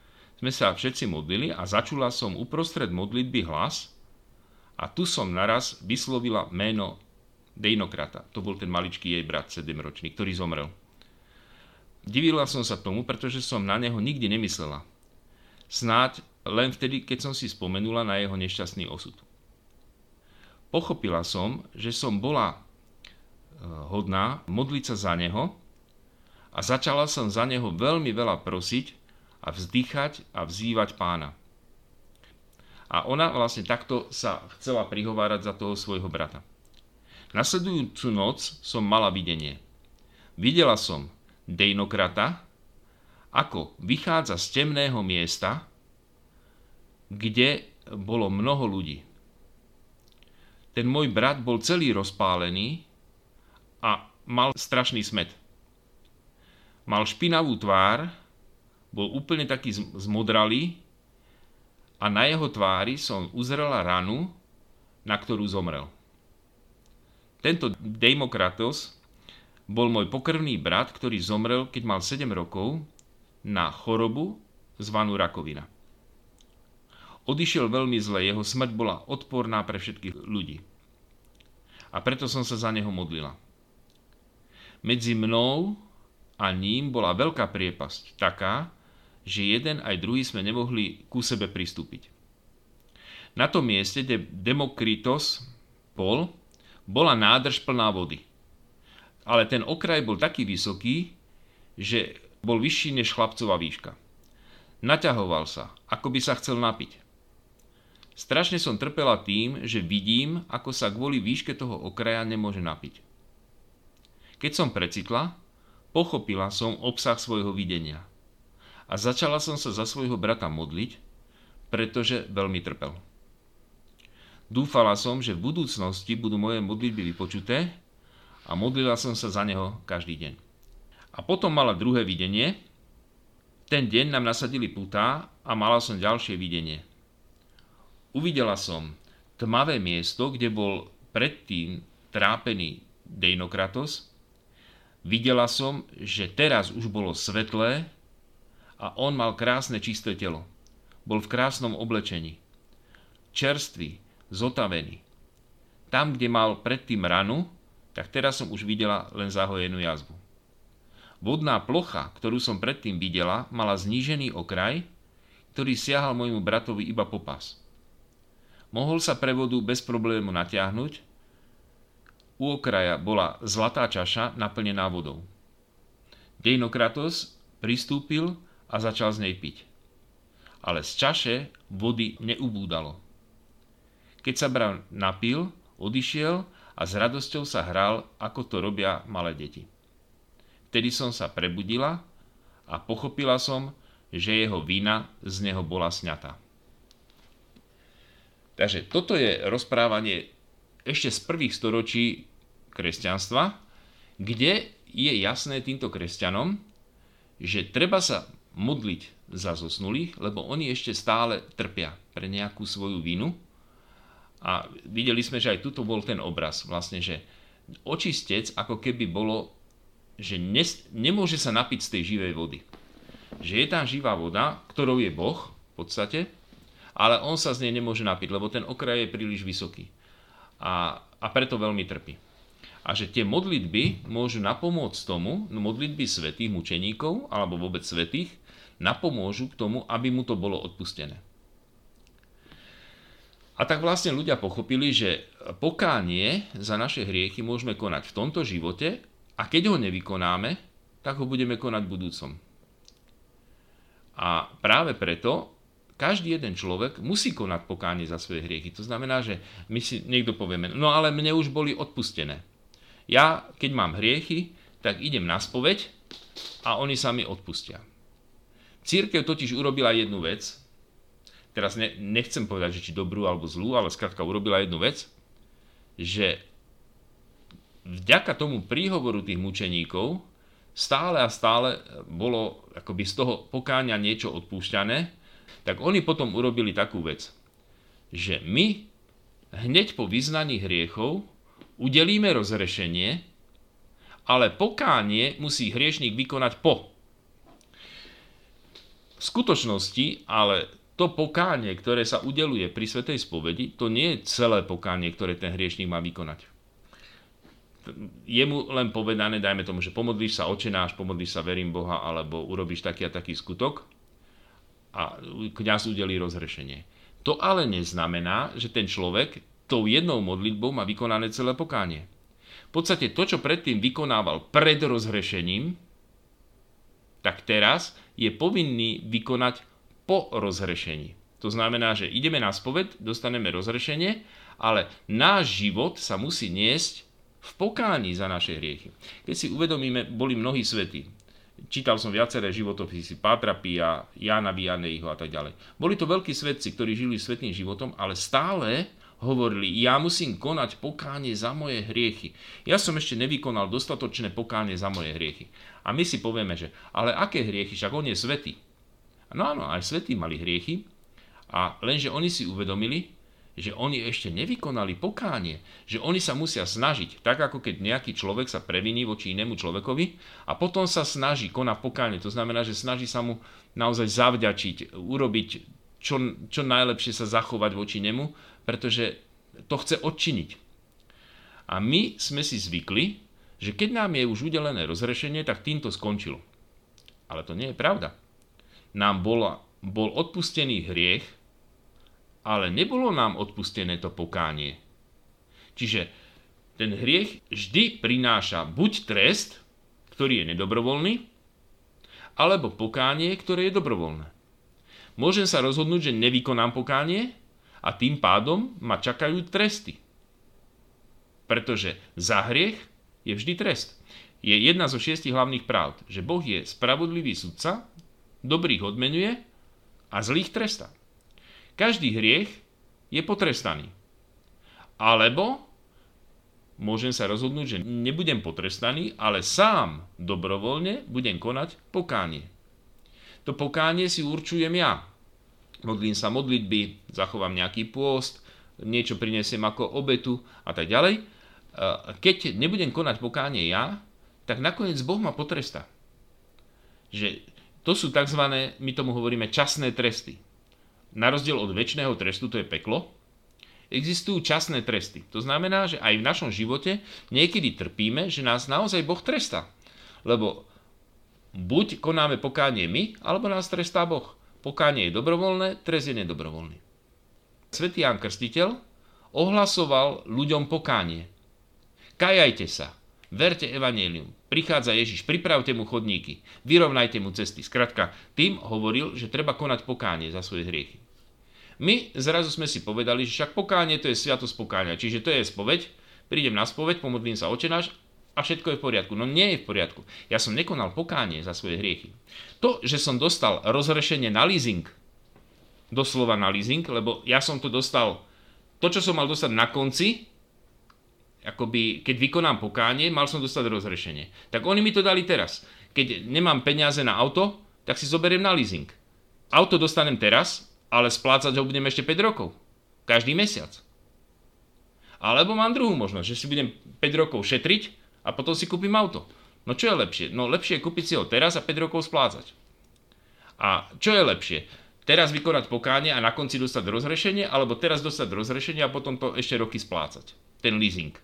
sme sa všetci modlili a začula som uprostred modlitby hlas a tu som naraz vyslovila meno Dejnokrata. To bol ten maličký jej brat, 7-ročný, ktorý zomrel. Divila som sa tomu, pretože som na neho nikdy nemyslela. Snáď len vtedy, keď som si spomenula na jeho nešťastný osud. Pochopila som, že som bola e, hodná modliť sa za neho a začala som za neho veľmi veľa prosiť a vzdychať a vzývať pána. A ona vlastne takto sa chcela prihovárať za toho svojho brata. Nasledujúcu noc som mala videnie. Videla som Dejnokrata, ako vychádza z temného miesta, kde bolo mnoho ľudí. Ten môj brat bol celý rozpálený a mal strašný smet. Mal špinavú tvár bol úplne taký zmodralý a na jeho tvári som uzrela ranu, na ktorú zomrel. Tento Demokratos bol môj pokrvný brat, ktorý zomrel, keď mal 7 rokov, na chorobu zvanú rakovina. Odišiel veľmi zle, jeho smrť bola odporná pre všetkých ľudí. A preto som sa za neho modlila. Medzi mnou a ním bola veľká priepasť, taká, že jeden aj druhý sme nemohli ku sebe pristúpiť. Na tom mieste, kde Demokritos bol, bola nádrž plná vody. Ale ten okraj bol taký vysoký, že bol vyšší než chlapcová výška. Naťahoval sa, ako by sa chcel napiť. Strašne som trpela tým, že vidím, ako sa kvôli výške toho okraja nemôže napiť. Keď som precitla, pochopila som obsah svojho videnia – a začala som sa za svojho brata modliť, pretože veľmi trpel. Dúfala som, že v budúcnosti budú moje modlitby vypočuté a modlila som sa za neho každý deň. A potom mala druhé videnie. Ten deň nám nasadili putá a mala som ďalšie videnie. Uvidela som tmavé miesto, kde bol predtým trápený Dejnokratos. Videla som, že teraz už bolo svetlé a on mal krásne čisté telo. Bol v krásnom oblečení. Čerstvý, zotavený. Tam, kde mal predtým ranu, tak teraz som už videla len zahojenú jazvu. Vodná plocha, ktorú som predtým videla, mala znížený okraj, ktorý siahal môjmu bratovi iba po pas. Mohol sa pre vodu bez problému natiahnuť, u okraja bola zlatá čaša naplnená vodou. Dejnokratos pristúpil a začal z nej piť. Ale z čaše vody neubúdalo. Keď sa bral napil, odišiel a s radosťou sa hral, ako to robia malé deti. Vtedy som sa prebudila a pochopila som, že jeho vina z neho bola sňatá. Takže toto je rozprávanie ešte z prvých storočí kresťanstva, kde je jasné týmto kresťanom, že treba sa modliť za zosnulých, lebo oni ešte stále trpia pre nejakú svoju vinu. A videli sme, že aj tuto bol ten obraz, vlastne, že očistec ako keby bolo, že ne, nemôže sa napiť z tej živej vody. Že je tam živá voda, ktorou je Boh v podstate, ale on sa z nej nemôže napiť, lebo ten okraj je príliš vysoký. A, a preto veľmi trpí. A že tie modlitby môžu napomôcť tomu, no modlitby svetých mučeníkov, alebo vôbec svetých, napomôžu k tomu, aby mu to bolo odpustené. A tak vlastne ľudia pochopili, že pokánie za naše hriechy môžeme konať v tomto živote a keď ho nevykonáme, tak ho budeme konať v budúcom. A práve preto každý jeden človek musí konať pokánie za svoje hriechy. To znamená, že my si niekto povieme, no ale mne už boli odpustené. Ja, keď mám hriechy, tak idem na spoveď a oni sa mi odpustia. Církev totiž urobila jednu vec, teraz ne, nechcem povedať, že či dobrú alebo zlú, ale skrátka urobila jednu vec, že vďaka tomu príhovoru tých mučeníkov stále a stále bolo akoby z toho pokáňa niečo odpúšťané, tak oni potom urobili takú vec, že my hneď po vyznaní hriechov udelíme rozrešenie, ale pokánie musí hriešnik vykonať po. V skutočnosti ale to pokánie, ktoré sa udeluje pri Svetej spovedi, to nie je celé pokánie, ktoré ten hriešnik má vykonať. Je mu len povedané, dajme tomu, že pomodlíš sa očenáš, pomodlíš sa verím Boha, alebo urobíš taký a taký skutok a kniaz udelí rozrešenie. To ale neznamená, že ten človek tou jednou modlitbou má vykonané celé pokánie. V podstate to, čo predtým vykonával pred rozhrešením, tak teraz je povinný vykonať po rozhrešení. To znamená, že ideme na spoved, dostaneme rozhrešenie, ale náš život sa musí niesť v pokání za naše hriechy. Keď si uvedomíme, boli mnohí svety. Čítal som viaceré životopisy Pátra Pia, Jána Vianejho a tak ďalej. Boli to veľkí svetci, ktorí žili svetným životom, ale stále hovorili, ja musím konať pokánie za moje hriechy. Ja som ešte nevykonal dostatočné pokánie za moje hriechy. A my si povieme, že ale aké hriechy, však on je svetý. No áno, aj svetí mali hriechy, a lenže oni si uvedomili, že oni ešte nevykonali pokánie, že oni sa musia snažiť, tak ako keď nejaký človek sa previní voči inému človekovi a potom sa snaží konať pokánie, to znamená, že snaží sa mu naozaj zavďačiť, urobiť čo, čo najlepšie sa zachovať voči nemu, pretože to chce odčiniť. A my sme si zvykli, že keď nám je už udelené rozrešenie, tak týmto skončilo. Ale to nie je pravda nám bola, bol odpustený hriech, ale nebolo nám odpustené to pokánie. Čiže ten hriech vždy prináša buď trest, ktorý je nedobrovoľný, alebo pokánie, ktoré je dobrovoľné. Môžem sa rozhodnúť, že nevykonám pokánie a tým pádom ma čakajú tresty. Pretože za hriech je vždy trest. Je jedna zo šiestich hlavných práv, že Boh je spravodlivý sudca dobrých odmenuje a zlých tresta. Každý hriech je potrestaný. Alebo môžem sa rozhodnúť, že nebudem potrestaný, ale sám dobrovoľne budem konať pokánie. To pokánie si určujem ja. Modlím sa modlitby, zachovám nejaký pôst, niečo prinesiem ako obetu a tak ďalej. Keď nebudem konať pokánie ja, tak nakoniec Boh ma potresta. Že to sú tzv. my tomu hovoríme časné tresty. Na rozdiel od väčšného trestu, to je peklo, existujú časné tresty. To znamená, že aj v našom živote niekedy trpíme, že nás naozaj Boh trestá. Lebo buď konáme pokánie my, alebo nás trestá Boh. Pokánie je dobrovoľné, trest je nedobrovoľný. Svetý Ján Krstiteľ ohlasoval ľuďom pokánie. Kajajte sa, verte evanelium, prichádza Ježiš, pripravte mu chodníky, vyrovnajte mu cesty. Skratka, tým hovoril, že treba konať pokánie za svoje hriechy. My zrazu sme si povedali, že však pokánie to je sviatosť pokáňa, čiže to je spoveď, prídem na spoveď, pomodlím sa očenáš a všetko je v poriadku. No nie je v poriadku. Ja som nekonal pokánie za svoje hriechy. To, že som dostal rozrešenie na leasing, doslova na leasing, lebo ja som to dostal, to, čo som mal dostať na konci, akoby, keď vykonám pokánie, mal som dostať rozrešenie. Tak oni mi to dali teraz. Keď nemám peniaze na auto, tak si zoberiem na leasing. Auto dostanem teraz, ale splácať ho budem ešte 5 rokov. Každý mesiac. Alebo mám druhú možnosť, že si budem 5 rokov šetriť a potom si kúpim auto. No čo je lepšie? No lepšie je kúpiť si ho teraz a 5 rokov splácať. A čo je lepšie? Teraz vykonať pokánie a na konci dostať rozrešenie, alebo teraz dostať rozrešenie a potom to ešte roky splácať. Ten leasing.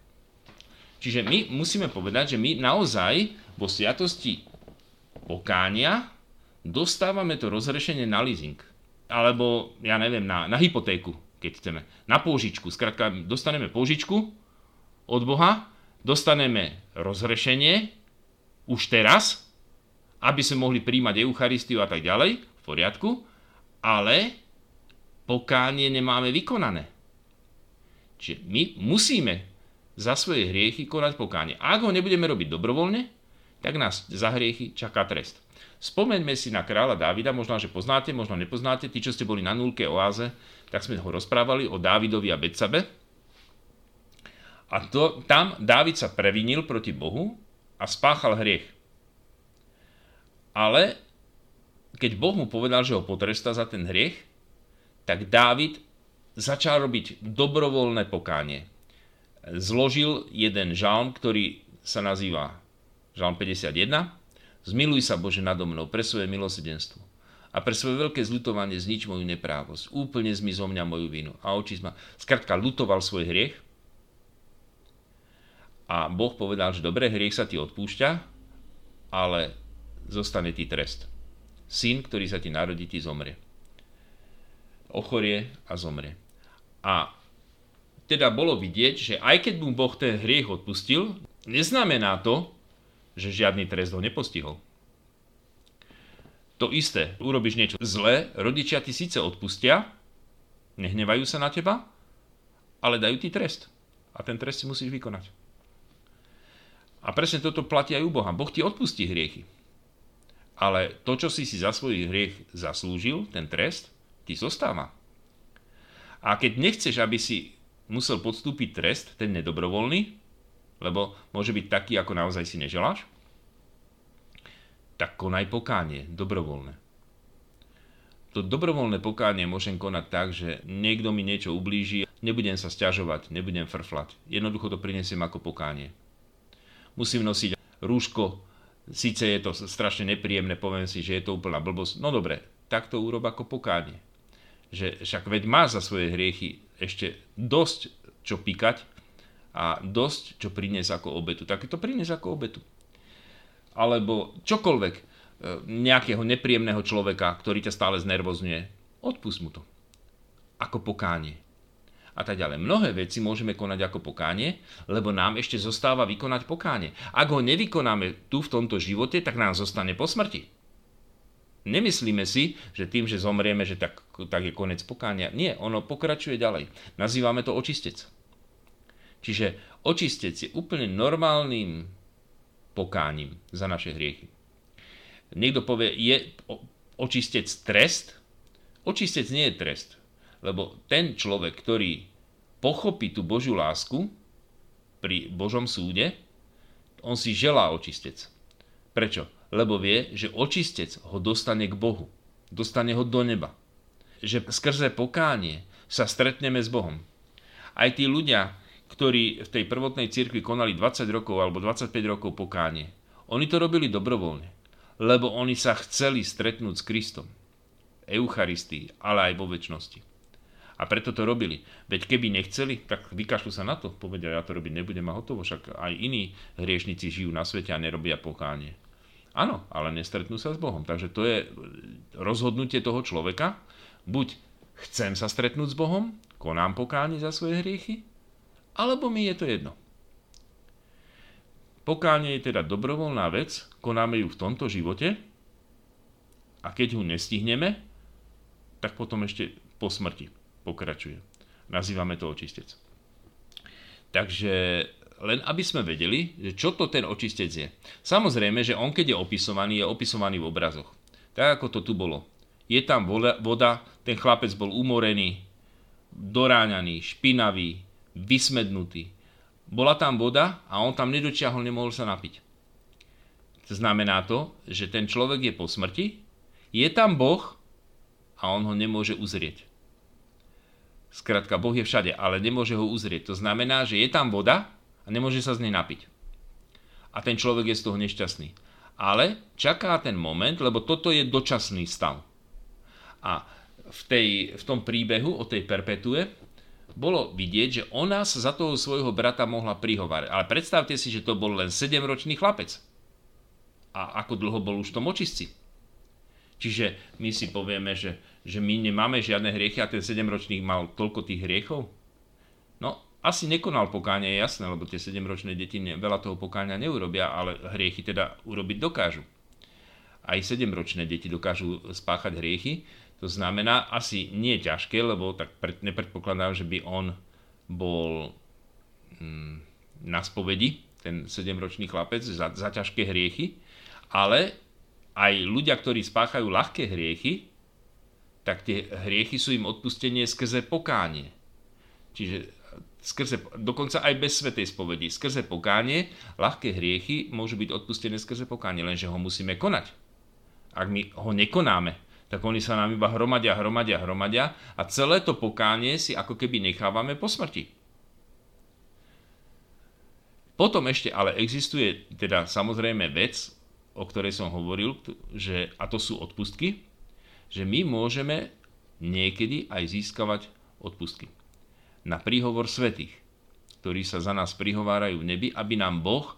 Čiže my musíme povedať, že my naozaj vo sviatosti pokánia dostávame to rozrešenie na leasing. Alebo, ja neviem, na, na hypotéku, keď chceme. Na pôžičku. Skrátka, dostaneme pôžičku od Boha, dostaneme rozrešenie už teraz, aby sme mohli príjmať Eucharistiu a tak ďalej, v poriadku, ale pokánie nemáme vykonané. Čiže my musíme za svoje hriechy konať pokánie. Ak ho nebudeme robiť dobrovoľne, tak nás za hriechy čaká trest. Spomeňme si na kráľa Dávida, možno, že poznáte, možno nepoznáte, tí, čo ste boli na nulke oáze, tak sme ho rozprávali o Dávidovi a Betsabe. A to, tam Dávid sa previnil proti Bohu a spáchal hriech. Ale keď Boh mu povedal, že ho potrestá za ten hriech, tak Dávid začal robiť dobrovoľné pokánie. Zložil jeden žalm, ktorý sa nazýva žalm 51. Zmiluj sa Bože nado mnou pre svoje milosedenstvo a pre svoje veľké zľutovanie znič moju neprávosť. Úplne zmi zo mňa moju vinu. A oči ma... Skratka, lutoval svoj hriech. A Boh povedal, že dobre, hriech sa ti odpúšťa, ale zostane ti trest. Syn, ktorý sa ti narodí, ti zomrie. Ochorie a zomrie. A teda bolo vidieť, že aj keď mu Boh ten hriech odpustil, neznamená to, že žiadny trest ho nepostihol. To isté, urobíš niečo zlé, rodičia ti síce odpustia, nehnevajú sa na teba, ale dajú ti trest. A ten trest si musíš vykonať. A presne toto platí aj u Boha. Boh ti odpustí hriechy. Ale to, čo si si za svoj hriech zaslúžil, ten trest, ti zostáva. A keď nechceš, aby si musel podstúpiť trest, ten nedobrovoľný, lebo môže byť taký, ako naozaj si neželáš, tak konaj pokánie, dobrovoľné. To dobrovoľné pokánie môžem konať tak, že niekto mi niečo ublíži, nebudem sa stiažovať, nebudem frflať. Jednoducho to prinesiem ako pokánie. Musím nosiť rúško, síce je to strašne nepríjemné, poviem si, že je to úplná blbosť. No dobre, tak to urob ako pokánie. Že však veď má za svoje hriechy ešte dosť čo pikať a dosť čo priniesť ako obetu. Tak to priniesť ako obetu alebo čokoľvek e, nejakého nepríjemného človeka, ktorý ťa stále znervozňuje, odpust mu to. Ako pokánie. A tak ďalej. Mnohé veci môžeme konať ako pokánie, lebo nám ešte zostáva vykonať pokánie. Ak ho nevykonáme tu v tomto živote, tak nám zostane po smrti. Nemyslíme si, že tým, že zomrieme, že tak, tak je konec pokánia. Nie, ono pokračuje ďalej. Nazývame to očistec. Čiže očistec je úplne normálnym pokáním za naše hriechy. Niekto povie, je očistec trest? Očistec nie je trest, lebo ten človek, ktorý pochopí tú Božiu lásku pri Božom súde, on si želá očistec. Prečo? Lebo vie, že očistec ho dostane k Bohu. Dostane ho do neba. Že skrze pokánie sa stretneme s Bohom. Aj tí ľudia, ktorí v tej prvotnej cirkvi konali 20 rokov alebo 25 rokov pokánie, oni to robili dobrovoľne, lebo oni sa chceli stretnúť s Kristom. Eucharistii, ale aj vo väčšnosti. A preto to robili. Veď keby nechceli, tak vykašľú sa na to. Povedia, ja to robiť nebudem a hotovo. Však aj iní hriešnici žijú na svete a nerobia pokánie. Áno, ale nestretnú sa s Bohom. Takže to je rozhodnutie toho človeka. Buď chcem sa stretnúť s Bohom, konám pokánie za svoje hriechy, alebo mi je to jedno. Pokánie je teda dobrovoľná vec, konáme ju v tomto živote a keď ju nestihneme, tak potom ešte po smrti pokračuje. Nazývame to očistec. Takže len aby sme vedeli, že čo to ten očistec je. Samozrejme, že on keď je opisovaný, je opisovaný v obrazoch. Tak ako to tu bolo. Je tam voda, ten chlapec bol umorený, doráňaný, špinavý, vysmednutý. Bola tam voda a on tam nedočiahol, nemohol sa napiť. Znamená to, že ten človek je po smrti, je tam Boh a on ho nemôže uzrieť. Skrátka, Boh je všade, ale nemôže ho uzrieť. To znamená, že je tam voda a nemôže sa z nej napiť. A ten človek je z toho nešťastný. Ale čaká ten moment, lebo toto je dočasný stav. A v, tej, v tom príbehu o tej perpetue bolo vidieť, že ona sa za toho svojho brata mohla prihovárať. Ale predstavte si, že to bol len 7-ročný chlapec. A ako dlho bol už v tom očistci. Čiže my si povieme, že, že my nemáme žiadne hriechy a ten 7-ročný mal toľko tých hriechov? No, asi nekonal pokánie, je jasné, lebo tie 7-ročné deti veľa toho pokáňa neurobia, ale hriechy teda urobiť dokážu. Aj 7-ročné deti dokážu spáchať hriechy, to znamená, asi nie ťažké, lebo tak nepredpokladám, že by on bol hm, na spovedi, ten 7-ročný chlapec, za, za ťažké hriechy, ale aj ľudia, ktorí spáchajú ľahké hriechy, tak tie hriechy sú im odpustenie skrze pokánie. Čiže skrze, dokonca aj bez svetej spovedi, skrze pokánie, ľahké hriechy môžu byť odpustené skrze pokánie, lenže ho musíme konať. ak my ho nekonáme, tak oni sa nám iba hromadia, hromadia, hromadia a celé to pokánie si ako keby nechávame po smrti. Potom ešte ale existuje teda samozrejme vec, o ktorej som hovoril, že, a to sú odpustky, že my môžeme niekedy aj získavať odpustky. Na príhovor svetých, ktorí sa za nás prihovárajú v nebi, aby nám Boh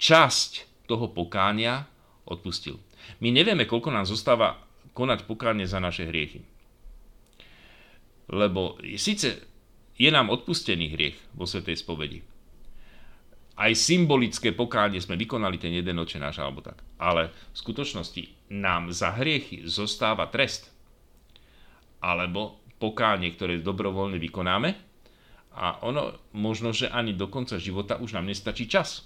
časť toho pokánia odpustil. My nevieme, koľko nám zostáva konať pokánie za naše hriechy. Lebo síce je nám odpustený hriech vo Svetej spovedi. Aj symbolické pokánie sme vykonali ten jeden oče náš alebo tak. Ale v skutočnosti nám za hriechy zostáva trest. Alebo pokánie, ktoré dobrovoľne vykonáme a ono možno, že ani do konca života už nám nestačí čas.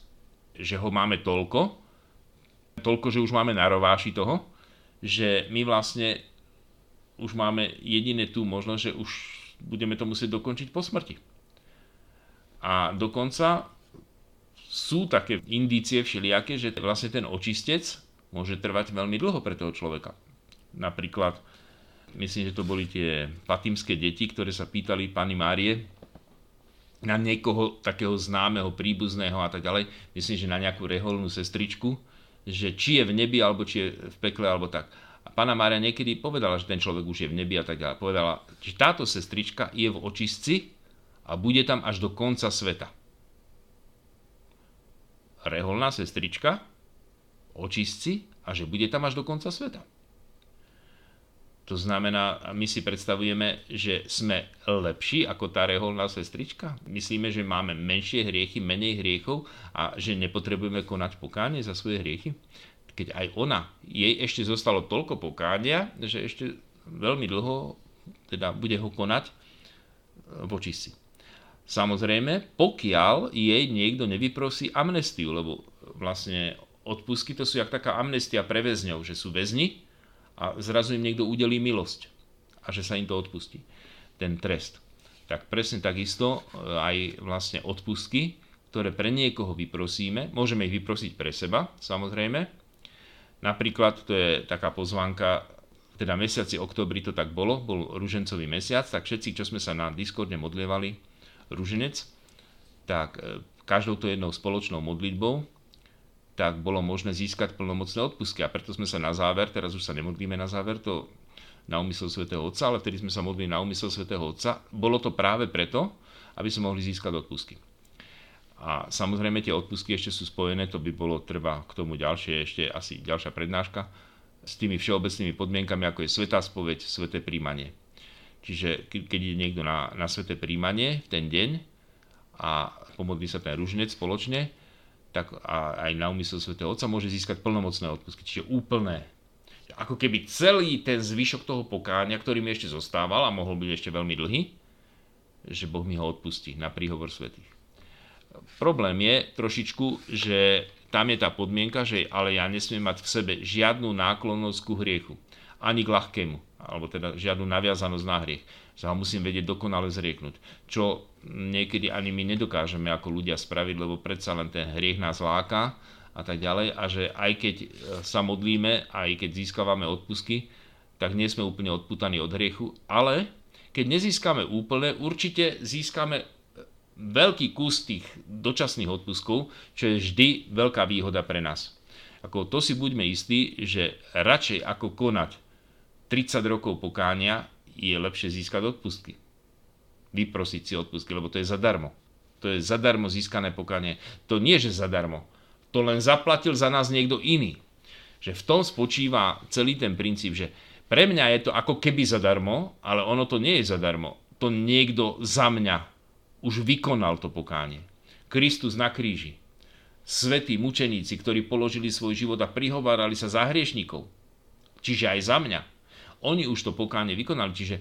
Že ho máme toľko, toľko, že už máme na rováši toho, že my vlastne už máme jediné tú možnosť, že už budeme to musieť dokončiť po smrti. A dokonca sú také indície všelijaké, že vlastne ten očistec môže trvať veľmi dlho pre toho človeka. Napríklad, myslím, že to boli tie patimské deti, ktoré sa pýtali pani Márie na niekoho takého známeho, príbuzného a tak ďalej, myslím, že na nejakú reholnú sestričku, že či je v nebi, alebo či je v pekle, alebo tak. A pána Mária niekedy povedala, že ten človek už je v nebi a tak ďalej. Povedala, že táto sestrička je v očistci a bude tam až do konca sveta. Reholná sestrička, očistci a že bude tam až do konca sveta. To znamená, my si predstavujeme, že sme lepší ako tá reholná sestrička. Myslíme, že máme menšie hriechy, menej hriechov a že nepotrebujeme konať pokánie za svoje hriechy. Keď aj ona, jej ešte zostalo toľko pokánia, že ešte veľmi dlho teda bude ho konať voči si. Samozrejme, pokiaľ jej niekto nevyprosí amnestiu, lebo vlastne odpustky to sú jak taká amnestia pre väzňov, že sú väzni, a zrazu im niekto udelí milosť a že sa im to odpustí, ten trest. Tak presne takisto e, aj vlastne odpustky, ktoré pre niekoho vyprosíme, môžeme ich vyprosiť pre seba, samozrejme. Napríklad, to je taká pozvánka, teda mesiaci oktobri to tak bolo, bol ružencový mesiac, tak všetci, čo sme sa na Discorde modlievali ruženec, tak e, každou to jednou spoločnou modlitbou tak bolo možné získať plnomocné odpustky. A preto sme sa na záver, teraz už sa nemodlíme na záver, to na úmysel svätého Otca, ale vtedy sme sa modlili na úmysel svätého Otca. Bolo to práve preto, aby sme mohli získať odpustky. A samozrejme tie odpustky ešte sú spojené, to by bolo treba k tomu ďalšie, ešte asi ďalšia prednáška, s tými všeobecnými podmienkami, ako je svetá spoveď, sveté príjmanie. Čiže keď je niekto na, na sveté príjmanie v ten deň a pomodlí sa ten ružnec spoločne, tak a aj na úmysel svätého Otca môže získať plnomocné odpustky, čiže úplné. Ako keby celý ten zvyšok toho pokáňa, ktorý mi ešte zostával a mohol byť ešte veľmi dlhý, že Boh mi ho odpustí na príhovor svetých. Problém je trošičku, že tam je tá podmienka, že ale ja nesmiem mať v sebe žiadnu náklonnosť ku hriechu, ani k ľahkému, alebo teda žiadnu naviazanosť na hriech že ho musím vedieť dokonale zrieknúť. Čo niekedy ani my nedokážeme ako ľudia spraviť, lebo predsa len ten hriech nás láka a tak ďalej a že aj keď e, sa modlíme, aj keď získavame odpusky, tak nie sme úplne odputaní od hriechu, ale keď nezískame úplne, určite získame e, veľký kus tých dočasných odpuskov, čo je vždy veľká výhoda pre nás. Ako to si buďme istí, že radšej ako konať 30 rokov pokánia, je lepšie získať odpustky. Vyprosiť si odpustky, lebo to je zadarmo. To je zadarmo získané pokanie. To nie, že zadarmo. To len zaplatil za nás niekto iný. Že v tom spočíva celý ten princíp, že pre mňa je to ako keby zadarmo, ale ono to nie je zadarmo. To niekto za mňa už vykonal to pokánie. Kristus na kríži. Svetí mučeníci, ktorí položili svoj život a prihovárali sa za hriešnikov. Čiže aj za mňa oni už to pokánie vykonali, čiže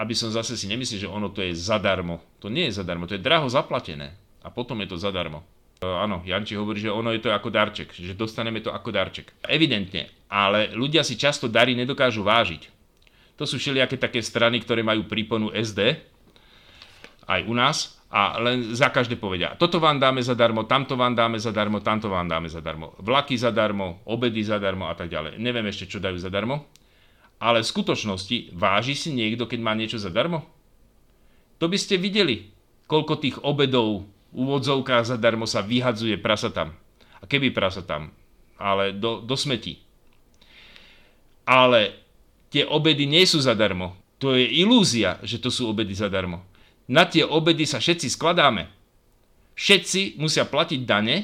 aby som zase si nemyslel, že ono to je zadarmo. To nie je zadarmo, to je draho zaplatené. A potom je to zadarmo. E, áno, Janči hovorí, že ono je to ako darček, že dostaneme to ako darček. Evidentne, ale ľudia si často dary nedokážu vážiť. To sú všelijaké také strany, ktoré majú príponu SD, aj u nás, a len za každé povedia, toto vám dáme zadarmo, tamto vám dáme zadarmo, tamto vám dáme zadarmo, vlaky zadarmo, obedy zadarmo a tak ďalej. Neviem ešte, čo dajú zadarmo, ale v skutočnosti váži si niekto, keď má niečo zadarmo? To by ste videli, koľko tých obedov v úvodzovkách zadarmo sa vyhadzuje prasatám. A keby prasatám, ale do, do smetí. Ale tie obedy nie sú zadarmo. To je ilúzia, že to sú obedy zadarmo. Na tie obedy sa všetci skladáme. Všetci musia platiť dane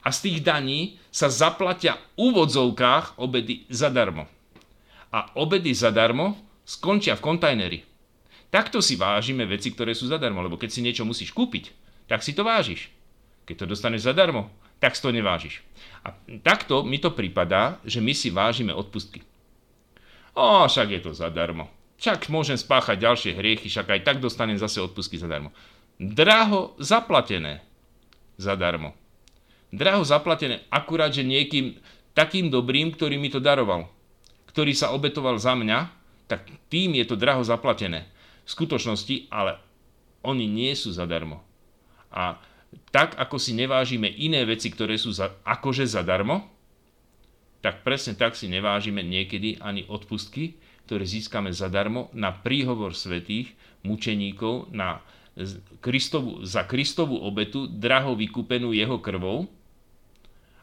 a z tých daní sa zaplatia v úvodzovkách obedy zadarmo. A obedy zadarmo skončia v kontajneri. Takto si vážime veci, ktoré sú zadarmo, lebo keď si niečo musíš kúpiť, tak si to vážiš. Keď to dostaneš zadarmo, tak si to nevážiš. A takto mi to prípada, že my si vážime odpustky. O, však je to zadarmo. Však môžem spáchať ďalšie hriechy, však aj tak dostanem zase odpustky zadarmo. Draho zaplatené zadarmo. Draho zaplatené akurát, že niekým takým dobrým, ktorý mi to daroval, ktorý sa obetoval za mňa, tak tým je to draho zaplatené. V skutočnosti, ale oni nie sú zadarmo. A tak, ako si nevážime iné veci, ktoré sú za, akože zadarmo, tak presne tak si nevážime niekedy ani odpustky, ktoré získame zadarmo na príhovor svetých mučeníkov na Kristovu, za Kristovú obetu, draho vykúpenú jeho krvou.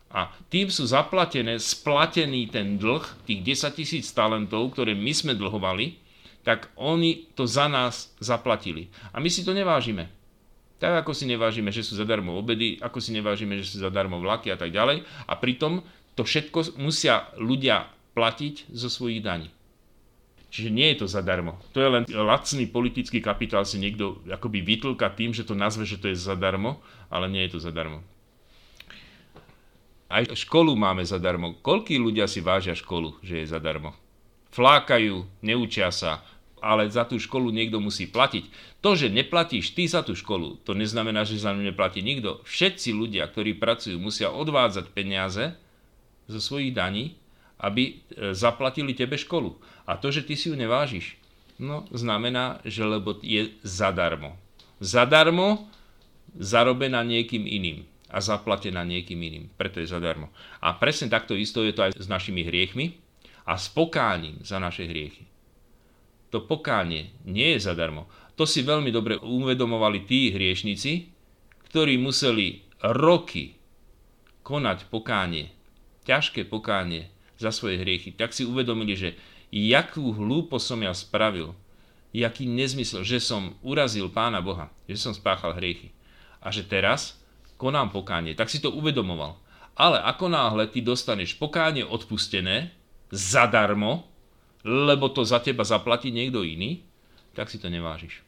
A tým sú zaplatené, splatený ten dlh, tých 10 tisíc talentov, ktoré my sme dlhovali, tak oni to za nás zaplatili. A my si to nevážime. Tak ako si nevážime, že sú zadarmo obedy, ako si nevážime, že sú zadarmo vlaky a tak ďalej. A pritom to všetko musia ľudia platiť zo svojich daní. Čiže nie je to zadarmo. To je len lacný politický kapitál si niekto akoby vytlka tým, že to nazve, že to je zadarmo, ale nie je to zadarmo. Aj školu máme zadarmo. Koľkí ľudia si vážia školu, že je zadarmo? Flákajú, neučia sa, ale za tú školu niekto musí platiť. To, že neplatíš ty za tú školu, to neznamená, že za ňu neplatí nikto. Všetci ľudia, ktorí pracujú, musia odvádzať peniaze zo svojich daní aby e, zaplatili tebe školu. A to, že ty si ju nevážiš, no znamená, že lebo je zadarmo. Zadarmo zarobená niekým iným a zaplatená niekým iným. Preto je zadarmo. A presne takto isto je to aj s našimi hriechmi a s pokáním za naše hriechy. To pokánie nie je zadarmo. To si veľmi dobre uvedomovali tí hriešnici, ktorí museli roky konať pokánie, ťažké pokánie, za svoje hriechy, tak si uvedomili, že jakú hlúpo som ja spravil, jaký nezmysel, že som urazil Pána Boha, že som spáchal hriechy. A že teraz konám pokánie. Tak si to uvedomoval. Ale ako náhle ty dostaneš pokánie odpustené, zadarmo, lebo to za teba zaplatí niekto iný, tak si to nevážiš.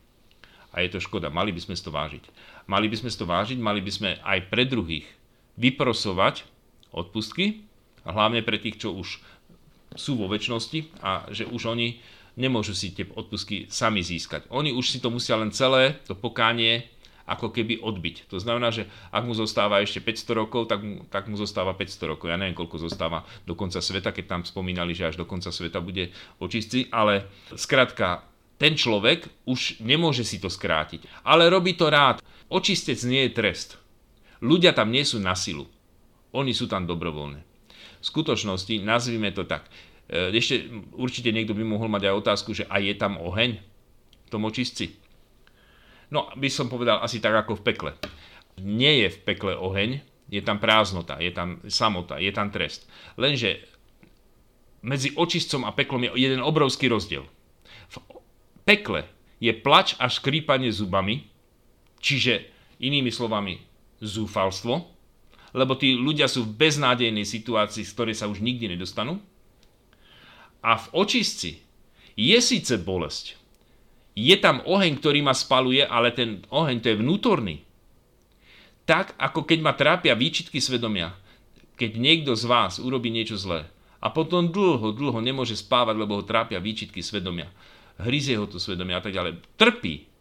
A je to škoda, mali by sme to vážiť. Mali by sme to vážiť, mali by sme aj pre druhých vyprosovať odpustky, a hlavne pre tých, čo už sú vo väčšnosti a že už oni nemôžu si tie odpusky sami získať. Oni už si to musia len celé, to pokánie, ako keby odbiť. To znamená, že ak mu zostáva ešte 500 rokov, tak mu, tak mu zostáva 500 rokov. Ja neviem, koľko zostáva do konca sveta, keď tam spomínali, že až do konca sveta bude očistci, ale skrátka, ten človek už nemôže si to skrátiť. Ale robí to rád. Očistec nie je trest. Ľudia tam nie sú na silu. Oni sú tam dobrovoľne v skutočnosti, nazvime to tak, e, ešte určite niekto by mohol mať aj otázku, že a je tam oheň v tom očistci? No, by som povedal asi tak ako v pekle. Nie je v pekle oheň, je tam prázdnota, je tam samota, je tam trest. Lenže medzi očistcom a peklom je jeden obrovský rozdiel. V pekle je plač a škrípanie zubami, čiže inými slovami zúfalstvo, lebo tí ľudia sú v beznádejnej situácii, z ktorej sa už nikdy nedostanú. A v očistci je síce bolesť. Je tam oheň, ktorý ma spaluje, ale ten oheň to je vnútorný. Tak, ako keď ma trápia výčitky svedomia, keď niekto z vás urobí niečo zlé a potom dlho, dlho nemôže spávať, lebo ho trápia výčitky svedomia, hryzie ho to svedomia a tak ďalej, trpí.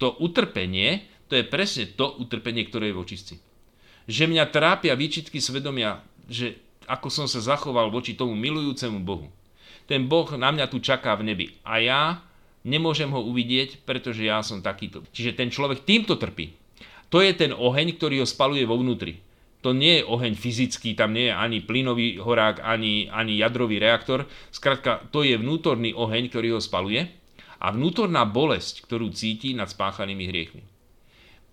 To utrpenie, to je presne to utrpenie, ktoré je v očistci že mňa trápia výčitky svedomia, že ako som sa zachoval voči tomu milujúcemu Bohu. Ten Boh na mňa tu čaká v nebi a ja nemôžem ho uvidieť, pretože ja som takýto. Čiže ten človek týmto trpí. To je ten oheň, ktorý ho spaluje vo vnútri. To nie je oheň fyzický, tam nie je ani plynový horák, ani, ani jadrový reaktor. Skrátka, to je vnútorný oheň, ktorý ho spaluje a vnútorná bolesť, ktorú cíti nad spáchanými hriechmi.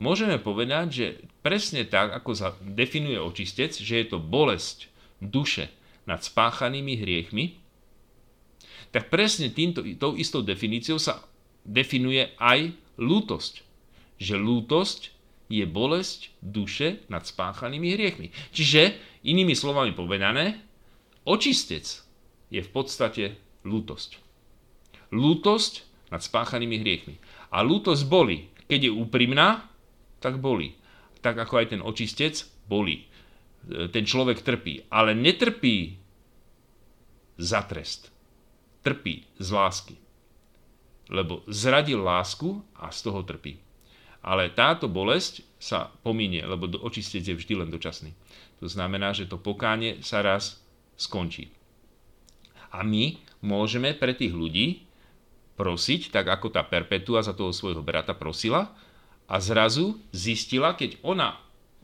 Môžeme povedať, že presne tak, ako sa definuje očistec, že je to bolesť duše nad spáchanými hriechmi, tak presne týmto, tou istou definíciou sa definuje aj lútosť. Že lútosť je bolesť duše nad spáchanými hriechmi. Čiže, inými slovami povedané, očistec je v podstate lútosť. Lútosť nad spáchanými hriechmi. A lútosť boli. Keď je úprimná, tak boli. Tak ako aj ten očistec boli. E, ten človek trpí. Ale netrpí za trest trpí z lásky. Lebo zradil lásku a z toho trpí. Ale táto bolesť sa pominie, lebo očistec je vždy len dočasný. To znamená, že to pokánie sa raz skončí. A my môžeme pre tých ľudí prosiť, tak ako tá Perpetua za toho svojho brata prosila a zrazu zistila, keď ona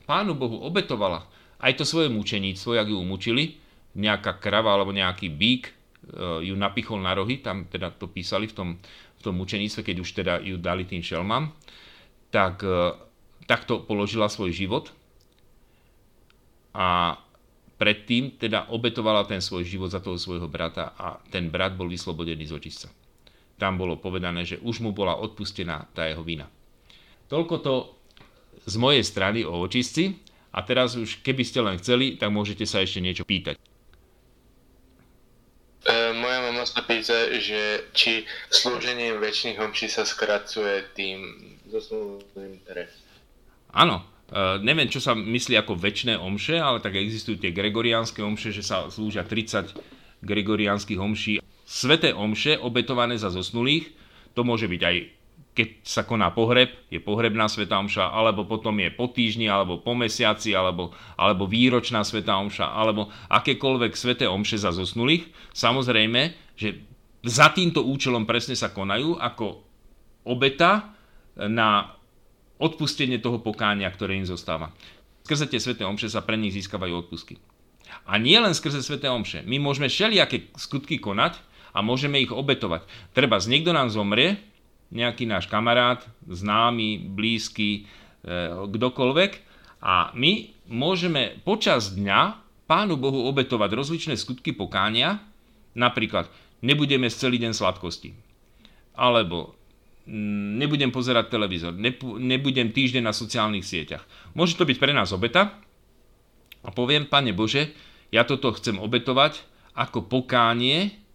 Pánu Bohu obetovala aj to svoje mučeníctvo, jak ju umučili, nejaká krava alebo nejaký bík ju napichol na rohy, tam teda to písali v tom, v tom mučeníctve, keď už teda ju dali tým šelmám, tak e, takto položila svoj život a predtým teda obetovala ten svoj život za toho svojho brata a ten brat bol vyslobodený z očistca. Tam bolo povedané, že už mu bola odpustená tá jeho vina. Toľko to z mojej strany o očistci a teraz už keby ste len chceli, tak môžete sa ešte niečo pýtať.
Že či slúžením väčšných homší sa skracuje tým zosnulým.
Áno, e, neviem, čo sa myslí ako väčšie omše, ale tak existujú tie gregoriánske omše, že sa slúžia 30 gregoriánskych omší. Sveté omše obetované za zosnulých, to môže byť aj keď sa koná pohreb, je pohrebná sveta omša, alebo potom je po týždni, alebo po mesiaci, alebo, alebo výročná sveta omša, alebo akékoľvek sveté omše za zosnulých. Samozrejme, že za týmto účelom presne sa konajú ako obeta na odpustenie toho pokánia, ktoré im zostáva. Skrze tie sveté omše sa pre nich získavajú odpusky. A nie len skrze sveté omše. My môžeme všelijaké skutky konať a môžeme ich obetovať. Treba z niekto nám zomrie, nejaký náš kamarát, známy, blízky, e, kdokoľvek a my môžeme počas dňa Pánu Bohu obetovať rozličné skutky pokánia, napríklad nebudeme celý deň sladkosti, alebo mm, nebudem pozerať televízor, nebudem týždeň na sociálnych sieťach. Môže to byť pre nás obeta a poviem, Pane Bože, ja toto chcem obetovať ako pokánie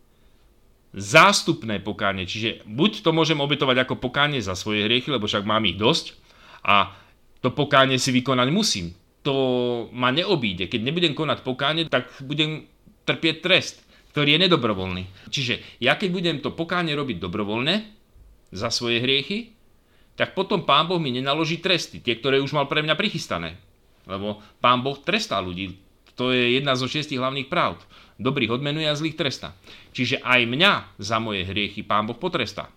zástupné pokánie. Čiže buď to môžem obetovať ako pokánie za svoje hriechy, lebo však mám ich dosť a to pokánie si vykonať musím. To ma neobíde. Keď nebudem konať pokánie, tak budem trpieť trest, ktorý je nedobrovoľný. Čiže ja keď budem to pokánie robiť dobrovoľne za svoje hriechy, tak potom Pán Boh mi nenaloží tresty, tie, ktoré už mal pre mňa prichystané. Lebo Pán Boh trestá ľudí. To je jedna zo šiestich hlavných práv. Dobrých odmenuje a zlých tresta. Čiže aj mňa za moje hriechy Pán Boh potrestá.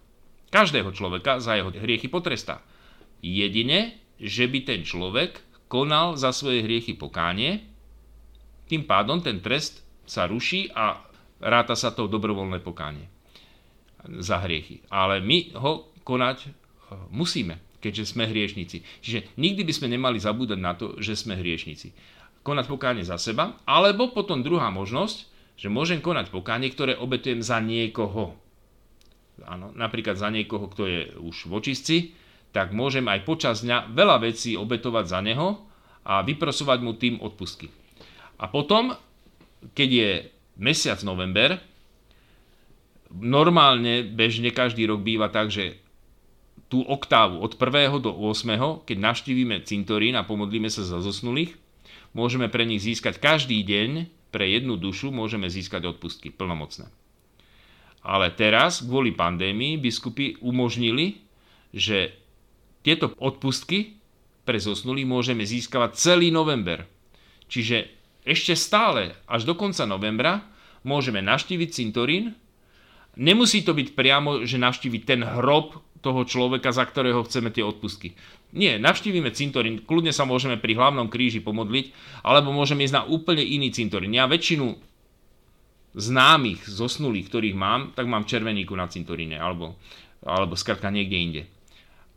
Každého človeka za jeho hriechy potrestá. Jedine, že by ten človek konal za svoje hriechy pokánie, tým pádom ten trest sa ruší a ráta sa to dobrovoľné pokánie za hriechy. Ale my ho konať eh, musíme, keďže sme hriešnici. Čiže nikdy by sme nemali zabúdať na to, že sme hriešnici. Konať pokánie za seba, alebo potom druhá možnosť, že môžem konať pokánie, ktoré obetujem za niekoho. Áno, napríklad za niekoho, kto je už v očistci, tak môžem aj počas dňa veľa vecí obetovať za neho a vyprosovať mu tým odpustky. A potom, keď je mesiac november, normálne, bežne každý rok býva tak, že tú oktávu od 1. do 8., keď navštívime cintorín a pomodlíme sa za zosnulých, môžeme pre nich získať každý deň pre jednu dušu môžeme získať odpustky plnomocné. Ale teraz, kvôli pandémii, biskupy umožnili, že tieto odpustky pre zosnulých môžeme získavať celý november. Čiže ešte stále, až do konca novembra, môžeme naštíviť cintorín Nemusí to byť priamo, že navštíviť ten hrob toho človeka, za ktorého chceme tie odpustky. Nie, navštívime cintorín, kľudne sa môžeme pri hlavnom kríži pomodliť, alebo môžeme ísť na úplne iný cintorín. Ja väčšinu známych, zosnulých, ktorých mám, tak mám červeníku na cintoríne, alebo, alebo skratka niekde inde.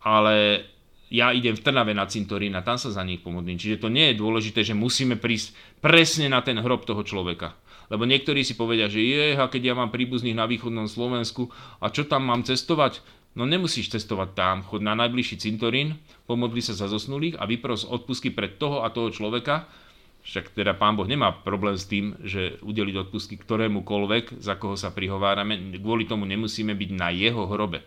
Ale ja idem v Trnave na cintorín a tam sa za nich pomodlím. Čiže to nie je dôležité, že musíme prísť presne na ten hrob toho človeka. Lebo niektorí si povedia, že je, a keď ja mám príbuzných na východnom Slovensku a čo tam mám cestovať? No nemusíš cestovať tam, chod na najbližší cintorín, pomodli sa za zosnulých a vypros odpusky pred toho a toho človeka, však teda pán Boh nemá problém s tým, že udeliť odpustky ktorémukoľvek, za koho sa prihovárame, kvôli tomu nemusíme byť na jeho hrobe,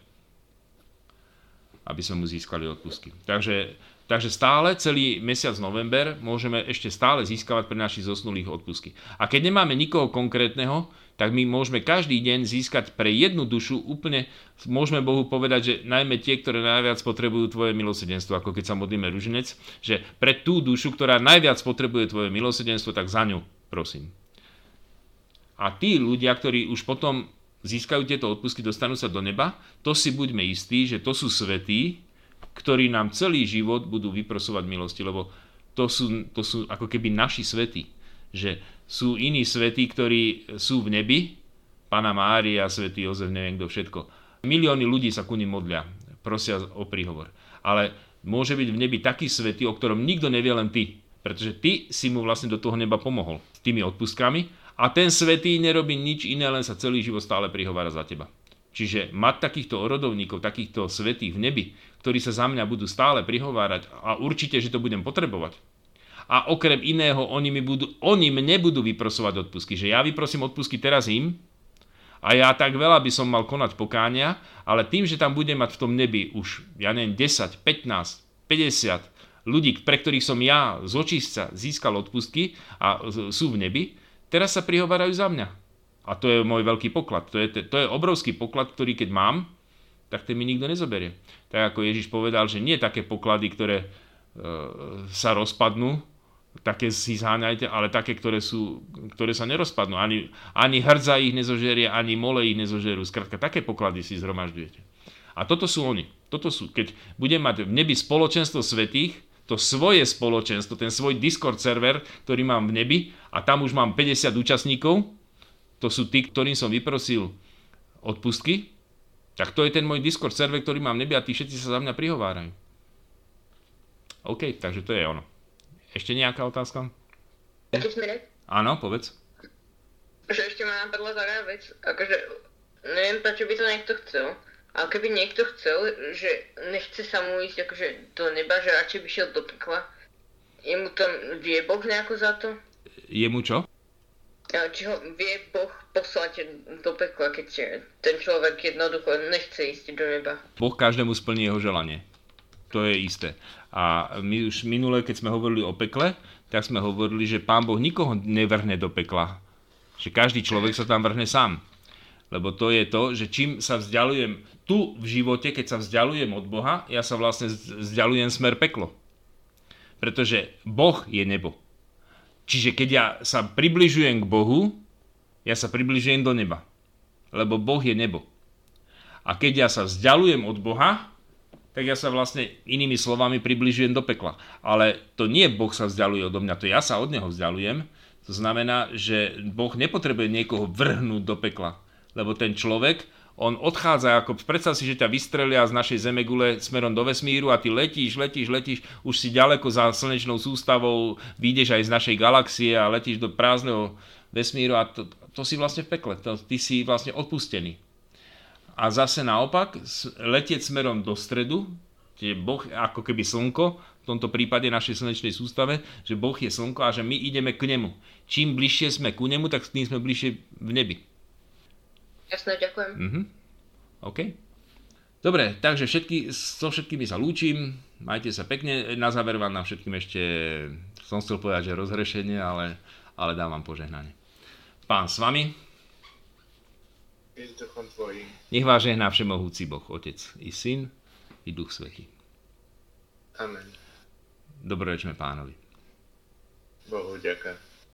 aby sme mu získali odpustky. Takže Takže stále celý mesiac november môžeme ešte stále získavať pre našich zosnulých odpusky. A keď nemáme nikoho konkrétneho, tak my môžeme každý deň získať pre jednu dušu úplne, môžeme Bohu povedať, že najmä tie, ktoré najviac potrebujú tvoje milosedenstvo, ako keď sa modlíme ruženec, že pre tú dušu, ktorá najviac potrebuje tvoje milosedenstvo, tak za ňu prosím. A tí ľudia, ktorí už potom získajú tieto odpusky, dostanú sa do neba, to si buďme istí, že to sú svetí, ktorí nám celý život budú vyprosovať milosti, lebo to sú, to sú ako keby naši svety. Že sú iní svety, ktorí sú v nebi, Pana Mária, Svetý Jozef, neviem kto všetko. Milióny ľudí sa ku nim modlia, prosia o príhovor. Ale môže byť v nebi taký svetý, o ktorom nikto nevie, len ty. Pretože ty si mu vlastne do toho neba pomohol s tými odpustkami a ten svetý nerobí nič iné, len sa celý život stále prihovára za teba. Čiže mať takýchto orodovníkov, takýchto svetých v nebi, ktorí sa za mňa budú stále prihovárať a určite, že to budem potrebovať. A okrem iného, oni, mi budú, oni mne budú vyprosovať odpusky. Že ja vyprosím odpusky teraz im a ja tak veľa by som mal konať pokáňa, ale tým, že tam budem mať v tom nebi už, ja neviem, 10, 15, 50 ľudí, pre ktorých som ja z očistca získal odpustky a sú v nebi, teraz sa prihovárajú za mňa. A to je môj veľký poklad. To je, to je obrovský poklad, ktorý keď mám, tak ten mi nikto nezoberie. Tak ako Ježiš povedal, že nie také poklady, ktoré e, sa rozpadnú, také si zháňajte, ale také, ktoré, sú, ktoré sa nerozpadnú. Ani, ani hrdza ich nezožerie, ani mole ich nezožerú. Skrátka, také poklady si zhromažďujete. A toto sú oni. Toto sú, keď budem mať v nebi spoločenstvo svetých, to svoje spoločenstvo, ten svoj Discord server, ktorý mám v nebi, a tam už mám 50 účastníkov, to sú tí, ktorým som vyprosil odpustky, tak to je ten môj Discord server, ktorý mám v nebi a tí všetci sa za mňa prihovárajú. OK, takže to je ono. Ešte nejaká otázka? Áno, povedz.
Že ešte ma napadla taká vec, akože neviem, prečo by to niekto chcel, ale keby niekto chcel, že nechce sa mu ísť akože do neba, že radšej by šiel do pekla, je mu tam vie Boh nejako za to?
Je mu čo?
či ho vie Boh poslať do pekla, keď ten človek jednoducho nechce ísť do neba.
Boh každému splní jeho želanie. To je isté. A my už minule, keď sme hovorili o pekle, tak sme hovorili, že Pán Boh nikoho nevrhne do pekla. Že každý človek sa tam vrhne sám. Lebo to je to, že čím sa vzdialujem tu v živote, keď sa vzdialujem od Boha, ja sa vlastne vzdialujem smer peklo. Pretože Boh je nebo. Čiže keď ja sa približujem k Bohu, ja sa približujem do neba. Lebo Boh je nebo. A keď ja sa vzdialujem od Boha, tak ja sa vlastne inými slovami približujem do pekla. Ale to nie Boh sa vzdialuje odo mňa, to ja sa od Neho vzdialujem. To znamená, že Boh nepotrebuje niekoho vrhnúť do pekla. Lebo ten človek, on odchádza, ako predstav si, že ťa vystrelia z našej zemegule smerom do vesmíru a ty letíš, letíš, letíš, už si ďaleko za slnečnou sústavou, vyjdeš aj z našej galaxie a letíš do prázdneho vesmíru a to, to si vlastne v pekle, to, ty si vlastne odpustený. A zase naopak, letieť smerom do stredu, že Boh ako keby slnko, v tomto prípade našej slnečnej sústave, že Boh je slnko a že my ideme k nemu. Čím bližšie sme ku nemu, tak tým sme bližšie v nebi.
Jasné, ďakujem.
Mhm. OK. Dobre, takže všetky, so všetkými sa lúčim, majte sa pekne, na záver vám na všetkým ešte, som chcel povedať, že rozhrešenie, ale, ale dám vám požehnanie. Pán s vami. Nech vás žehná všemohúci Boh, Otec i Syn i Duch Svetý.
Amen.
Dobrorečme pánovi.
Bohu ďakujem.